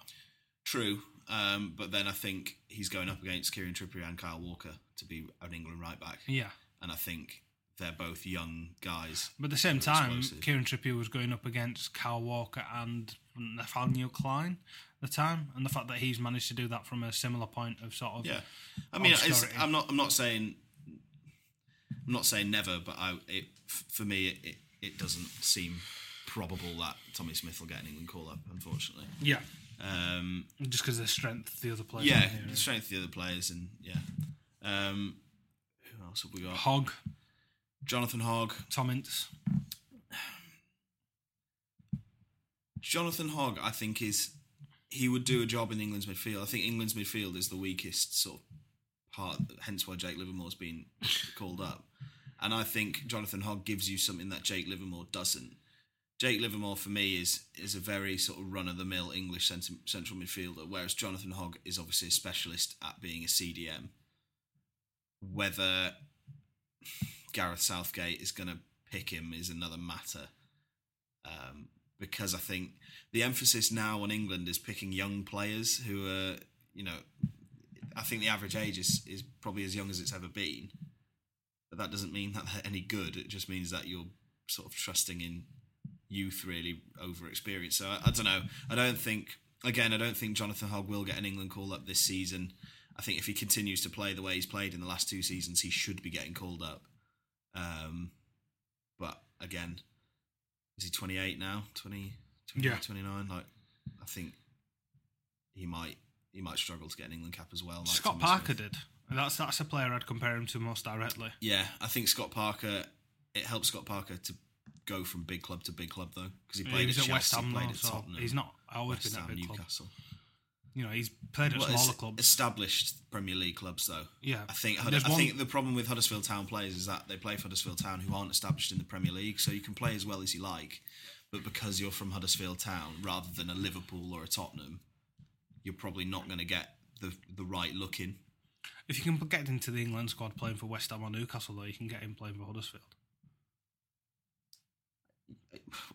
true. Um, but then I think he's going up against Kieran Trippier and Kyle Walker to be an England right back, Yeah, and I think they're both young guys. but at the same time, explosive. Kieran Trippier was going up against Kyle Walker and Nathaniel Clyne at the time, and the fact that he's managed to do that from a similar point of sort of Yeah, I mean, it's, I'm not. I'm not saying. I'm not saying never, but I. It, for me, it, it it doesn't seem probable that Tommy Smith will get an England call up. Unfortunately. yeah, Um, just because of the strength of the other players. yeah, here. the strength of the other players, and yeah. Um, who else have we got? Hogg, Jonathan Hogg. Tom Ince. Jonathan Hogg, I think, is he would do a job in England's midfield. I think England's midfield is the weakest sort of part, hence why Jake Livermore's been called up. And I think Jonathan Hogg gives you something that Jake Livermore doesn't. Jake Livermore for me is is a very sort of run of the mill English central midfielder, whereas Jonathan Hogg is obviously a specialist at being a CDM. Whether Gareth Southgate is going to pick him is another matter um, because I think the emphasis now on England is picking young players who are, you know, I think the average age is, is probably as young as it's ever been. But that doesn't mean that they're any good. It just means that you're sort of trusting in youth really over experience. So I, I don't know. I don't think, again, I don't think Jonathan Hogg will get an England call up this season. I think if he continues to play the way he's played in the last two seasons, he should be getting called up. Um, but again, is he 28 now 20, 28, Yeah. 29 like i think he might he might struggle to get an england cap as well like Scott Tommy Parker Smith. did. That's that's a player I'd compare him to most directly. yeah i think scott parker it helps scott parker to go from big club to big club though because he played he at, at West Ham played at Tottenham, he's not always West been at Ham, big club. You know, he's played at Well, smaller clubs. established Premier League clubs though. Yeah. I think Hud- I one- think the problem with Huddersfield Town players is that they play for Huddersfield Town who aren't established in the Premier League, so you can play as well as you like, but because you're from Huddersfield Town rather than a Liverpool or a Tottenham, you're probably not going to get the the right look in. If you can get into the England squad playing for West Ham or Newcastle, though, you can get him playing for Huddersfield.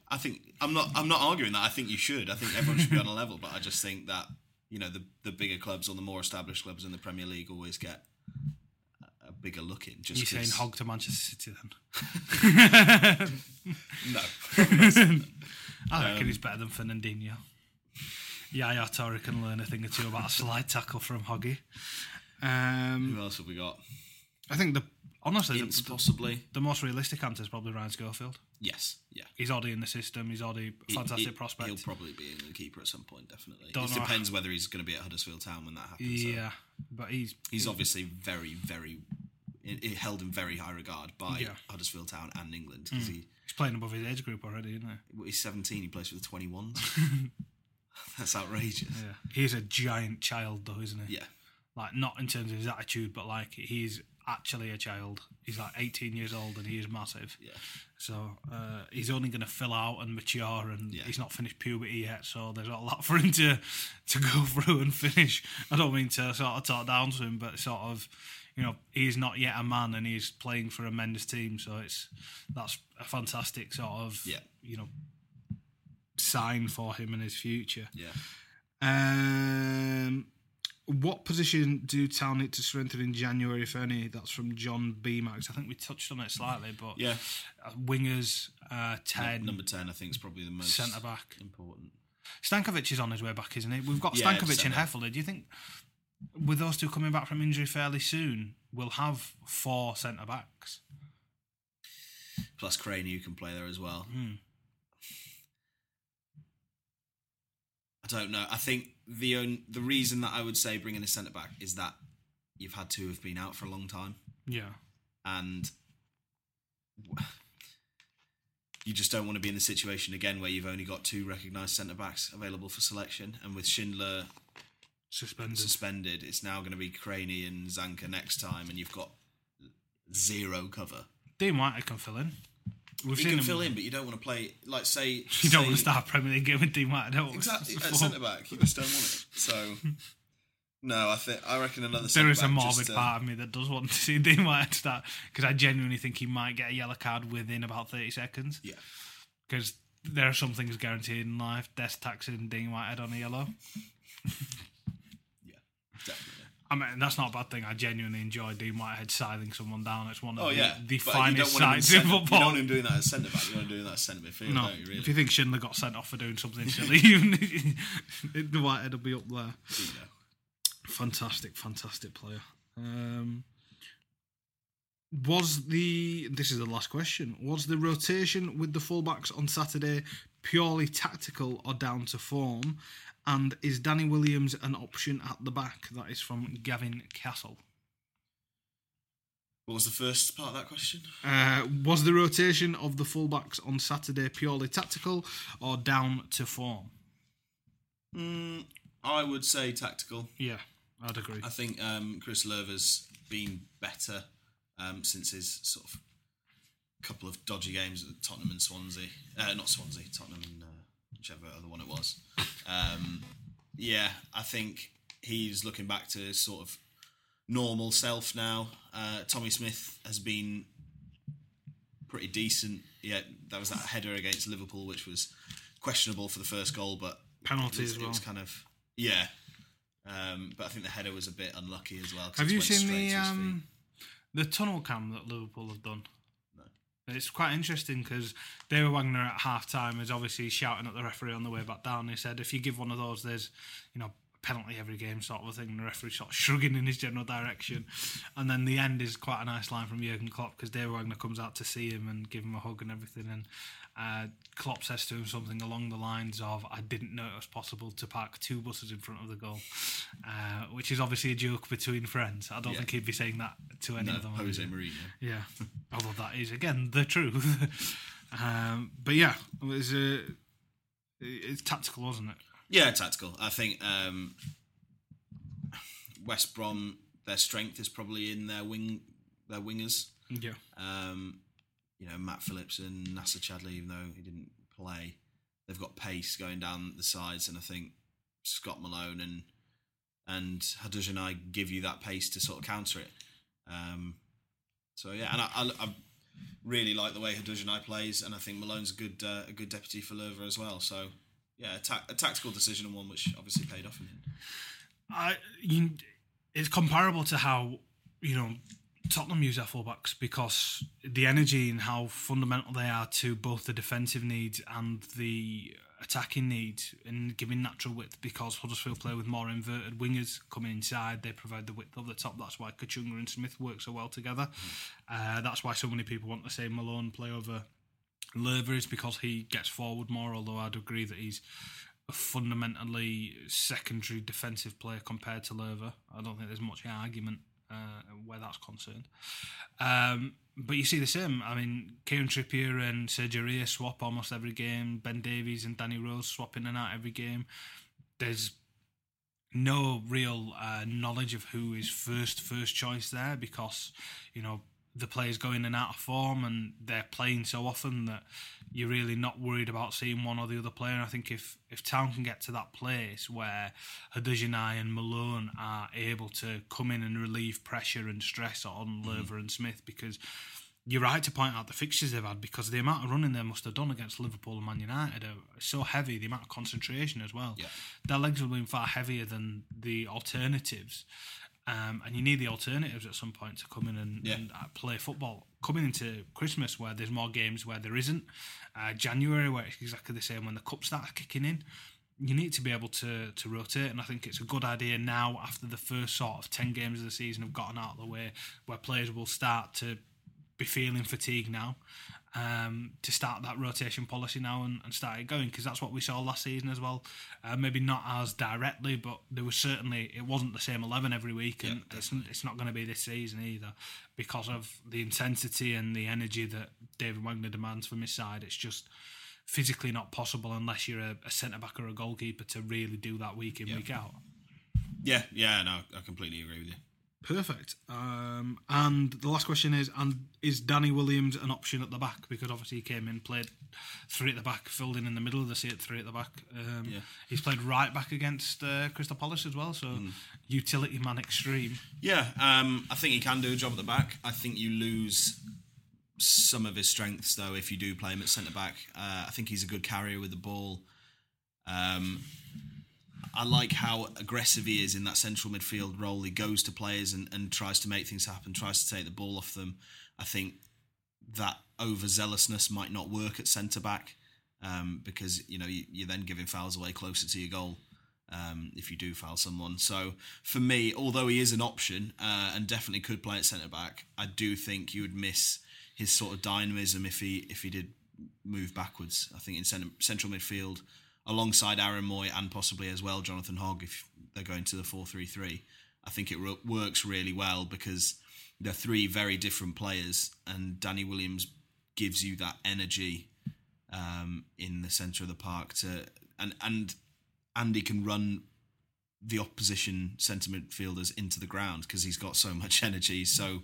I think I'm not I'm not arguing that. I think you should. I think everyone should be on a level, but I just think that you know the the bigger clubs or the more established clubs in the Premier League always get a- a bigger look in. Just you saying 'cause- Hogg to Manchester City then? No. I Um, reckon he's better than Fernandinho. Yaya Touré can learn a thing or two about a slide tackle from Hoggy. Um, Who else have we got? I think the honestly Ince, the, possibly. the most realistic answer is probably Ryan Schofield. Yes. Yeah. He's already in the system. He's already a fantastic prospect. He'll probably be England keeper at some point, definitely. Don't it know. depends whether he's going to be at Huddersfield Town when that happens. so. yeah, but he's He's obviously very, very it, held in very high regard by Yeah. Huddersfield Town and England because hmm. he He's playing above his age group already, isn't he? he's 17. He plays for the 21s. That's outrageous. Yeah. He's a giant child, though, isn't he? Yeah. Like, not in terms of his attitude, but like, he's actually a child. He's like 18 years old and he is massive. Yeah. So uh, he's only going to fill out and mature, and Yeah. he's not finished puberty yet. So there's a lot for him to to go through and finish. I don't mean to sort of talk down to him, but sort of, you know, he's not yet a man, and he's playing for a men's team. So it's that's a fantastic sort of, Yeah. you know, sign for him and his future. Yeah. Um, what position do Town need to strengthen in January, if any? That's from John B. Max. I think we touched on it slightly, but Yeah. uh, wingers, uh, ten, Number 10, I think, is probably the most centre back. important. Stankovic is on his way back, isn't he? We've got Yeah, Stankovic and centre. Hefele. Do you think, with those two coming back from injury fairly soon, we'll have four centre backs? Plus Craney, who can play there as well. Hmm. I don't know. I think the on, the reason that I would say bringing a centre back is that you've had two have been out for a long time, Yeah, and you just don't want to be in the situation again where you've only got two recognised centre backs available for selection. And with Schindler suspended. suspended, it's now going to be Craney and Zanka next time, and you've got zero cover. Dean White can fill in. We've He can him. fill in, but you don't want to play like say You don't want to start a Premier League game with Dean White. I don't. exactly at centre back. You just don't want it. So no, I think I reckon another. There is a morbid part of me that does want to see Dean White start because I genuinely think he might get a yellow card within about 30 seconds. Yeah, Because there are some things guaranteed in life. Death tax and Dean Whitehead on a yellow. yeah, definitely. I mean, that's not a bad thing. I genuinely enjoy Dean Whitehead sizing someone down. It's one of Oh the, yeah, the But finest him in centre- You football. don't want him doing that as centre back. You want him doing that as centre midfield, no, you? Really? if you think Schindler got sent off for doing something silly, the Whitehead will be up there. You know. Fantastic, fantastic player. Um, was the this is the last question? Was the rotation with the fullbacks on Saturday purely tactical or down to form? And is Danny Williams an option at the back? That is from Gavin Castle. What was the first part of that question? Uh, was the rotation of the fullbacks on Saturday purely tactical or down to form? Mm, I would say tactical. Yeah, I'd agree. I think um, Chris Löwe's been better um, since his sort of couple of dodgy games at Tottenham and Swansea. Uh, not Swansea, Tottenham and uh, whichever other one it was. Um, yeah, I think he's looking back to his sort of normal self now. Uh, Tommy Smith has been pretty decent. Yeah, that was that header against Liverpool, which was questionable for the first goal, but Penalty as It was well. kind of yeah. Um, but I think the header was a bit unlucky as well. Have you seen the um, the tunnel cam that Liverpool have done? It's quite interesting because David Wagner at half time is obviously shouting at the referee on the way back down. He said, if you give one of those, there's, you know, penalty every game sort of a thing. And the referee sort of shrugging in his general direction. And then the end is quite a nice line from Jurgen Klopp because David Wagner comes out to see him and give him a hug and everything. And uh, Klopp says to him something along the lines of, I didn't know it was possible to park two buses in front of the goal, uh, which is obviously a joke between friends. I don't Yeah. think he'd be saying that to any No, of them. Jose Mourinho. Yeah, although that is again the truth. um, but yeah, it was uh, it's tactical, wasn't it? Yeah, tactical. I think um, West Brom, their strength is probably in their wing, their wingers. Yeah, Um, you know, Matt Phillips and Nacer Chadli, even though he didn't play, they've got pace going down the sides, and I think Scott Malone and and Hadergjonaj give you that pace to sort of counter it. Um, so yeah, and I, I, I really like the way Hadergjonaj plays, and I think Malone's a good uh, a good deputy for Löwe as well. So yeah, a, ta- a tactical decision and one which obviously paid off in the you, it's comparable to how you know Tottenham use their fullbacks because the energy and how fundamental they are to both the defensive needs and the attacking needs and giving natural width because Huddersfield play with more inverted wingers coming inside. They provide the width of the top. That's why Kachunga and Smith work so well together. Uh, that's why so many people want to say Malone play over Löwe is because he gets forward more although I'd agree that he's a fundamentally secondary defensive player compared to Löwe. I don't think there's much argument uh, where that's concerned. Um, but you see the same. I mean, Kieran Trippier and Serge Aurier swap almost every game. Ben Davies and Danny Rose swap in and out every game. There's no real uh, knowledge of who is first first choice there because you know the players go in and out of form and they're playing so often that you're really not worried about seeing one or the other player. And I think if if Town can get to that place where Hadergjonaj and Malone are able to come in and relieve pressure and stress on mm. Löwe and Smith because you're right to point out the fixtures they've had because the amount of running they must have done against Liverpool and Man United are so heavy, the amount of concentration as well. Yeah. Their legs have been far heavier than the alternatives. Um, and you need the alternatives at some point to come in and, Yeah. and uh, play football. Coming into Christmas where there's more games where there isn't, uh, January where it's exactly the same when the cup starts kicking in, you need to be able to to rotate. And I think it's a good idea now after the first sort of ten games of the season have gotten out of the way, where players will start to be feeling fatigue now. Um, to start that rotation policy now and, and start it going because that's what we saw last season as well. Uh, maybe not as directly, but there was certainly it wasn't the same eleven every week, and it's, it's not going to be this season either because of the intensity and the energy that David Wagner demands from his side. It's just physically not possible unless you're a, a centre back or a goalkeeper to really do that week in week out. Yeah, yeah, no, I completely agree with you. Perfect. Um, and the last question is: And is Danny Williams an option at the back? Because obviously he came in, played three at the back, filled in in the middle of the seat, three at the back. Um, Yeah. He's played right back against uh, Crystal Palace as well. So utility man extreme. Yeah, um, I think he can do a job at the back. I think you lose some of his strengths though if you do play him at centre back. Uh, I think he's a good carrier with the ball. Um, I like how aggressive he is in that central midfield role. He goes to players and, and tries to make things happen, tries to take the ball off them. I think that overzealousness might not work at centre back um, because you know you, you're then giving fouls away closer to your goal um, if you do foul someone. So for me, although he is an option uh, and definitely could play at centre back, I do think you would miss his sort of dynamism if he if he did move backwards. I think in cent- central midfield, alongside Aaron Mooy and possibly as well Jonathan Hogg, if they're going to the four three three, I think it ro- works really well because they're three very different players, and Danny Williams gives you that energy um, in the centre of the park to and and Andy can run the opposition centre midfielders into the ground because he's got so much energy, so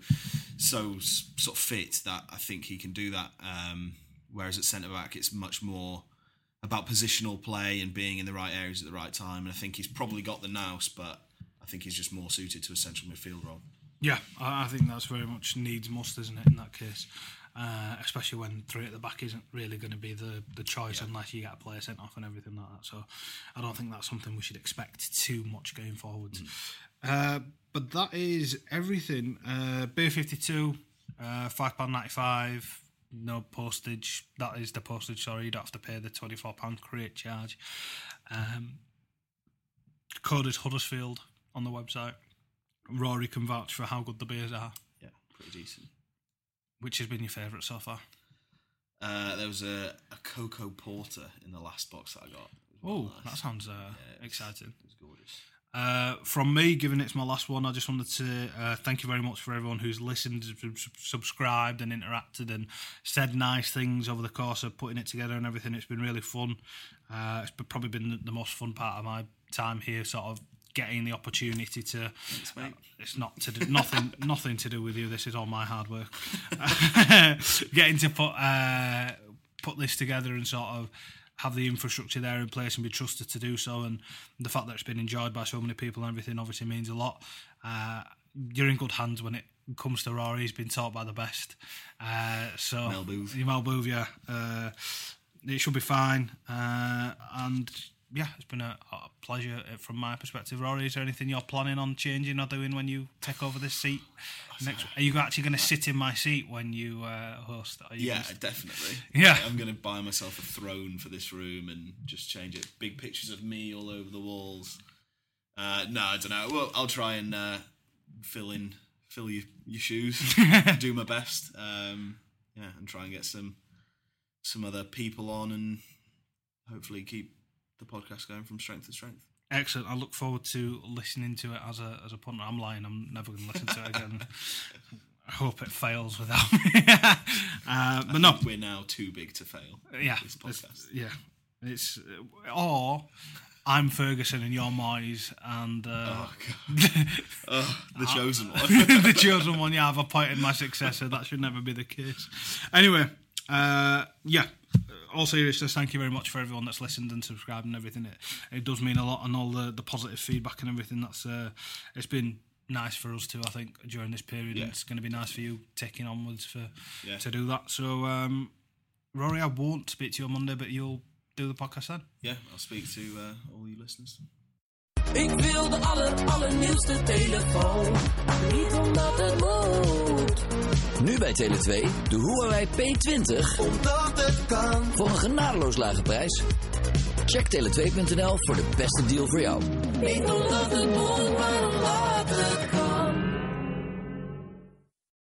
so sort of fit that I think he can do that. Um, whereas at centre back, it's much more about positional play and being in the right areas at the right time. And I think he's probably got the nous, but I think he's just more suited to a central midfield role. Yeah, I, think that's very much needs must, isn't it? In that case, uh, especially when three at the back isn't really going to be the the choice unless you get a player sent off and everything like that. So, I don't think that's something we should expect too much going forwards. Uh, but that is everything. Uh, Beer fifty two, uh, five pound ninety five. No postage. That is the postage. Sorry, you don't have to pay the twenty four pound crate charge. Um, code is Huddersfield on the website. Rory can vouch for how good the beers are. Yeah, pretty decent. Which has been your favourite so far? Uh, there was a, a cocoa porter in the last box that I got. Oh, nice. that sounds uh, Yeah, it's- exciting. It was gorgeous. Uh, from me, given it's my last one, I just wanted to uh, thank you very much for everyone who's listened, sub- sub- subscribed, and interacted, and said nice things over the course of putting it together and everything. It's been really fun. Uh, it's probably been the- most fun part of my time here, sort of getting the opportunity to. mate. it's not to do nothing, nothing to do with you. This is all my hard work. getting to put uh, put this together and sort of have the infrastructure there in place and be trusted to do so, and the fact that it's been enjoyed by so many people and everything obviously means a lot. Uh, you're in good hands when it comes to Rory. He's been taught by the best. Uh, so Mel Booth. Mel Booth, yeah. Uh, it should be fine. Uh, and yeah, it's been a, a pleasure uh, from my perspective. Rory, is there anything you're planning on changing or doing when you take over this seat? Next, are you actually going to sit in my seat when you uh, host? Are you Yeah, just- definitely. Yeah. I'm going to buy myself a throne for this room and just change it. Big pictures of me all over the walls. Uh, no, I don't know. Well, I'll try and uh, fill in, fill your, your shoes, do my best. Um, yeah, and try and get some some other people on and hopefully keep the podcast going from strength to strength. Excellent. I look forward to listening to it as a as a punter. I'm lying. I'm never going to listen to it again. I hope it fails without me. uh, but no, We're now too big to fail. yeah, This it's- podcast. yeah. It's uh, or I'm Ferguson and you're Moyes, and uh, Oh, the chosen one. the chosen one. Yeah, I've appointed my successor. That should never be the case. Anyway, uh, yeah. All seriousness, thank you very much for everyone that's listened and subscribed and everything. It, it does mean a lot, and all the, the positive feedback and everything. That's uh, it's been nice for us too. I think during this period, Yeah. and it's going to be nice for you taking onwards for Yeah. to do that. So, um, Rory, I won't speak to you on Monday, but you'll do the podcast then. yeah, I'll speak to uh, all you listeners. Ik wil de aller, allernieuwste telefoon. Niet omdat het moet. Nu bij Tele2 de Huawei P20 Omdat het kan. voor een genadeloos lage prijs. Check tele2.nl voor de beste deal voor jou. Niet omdat het moet, maar omdat het kan.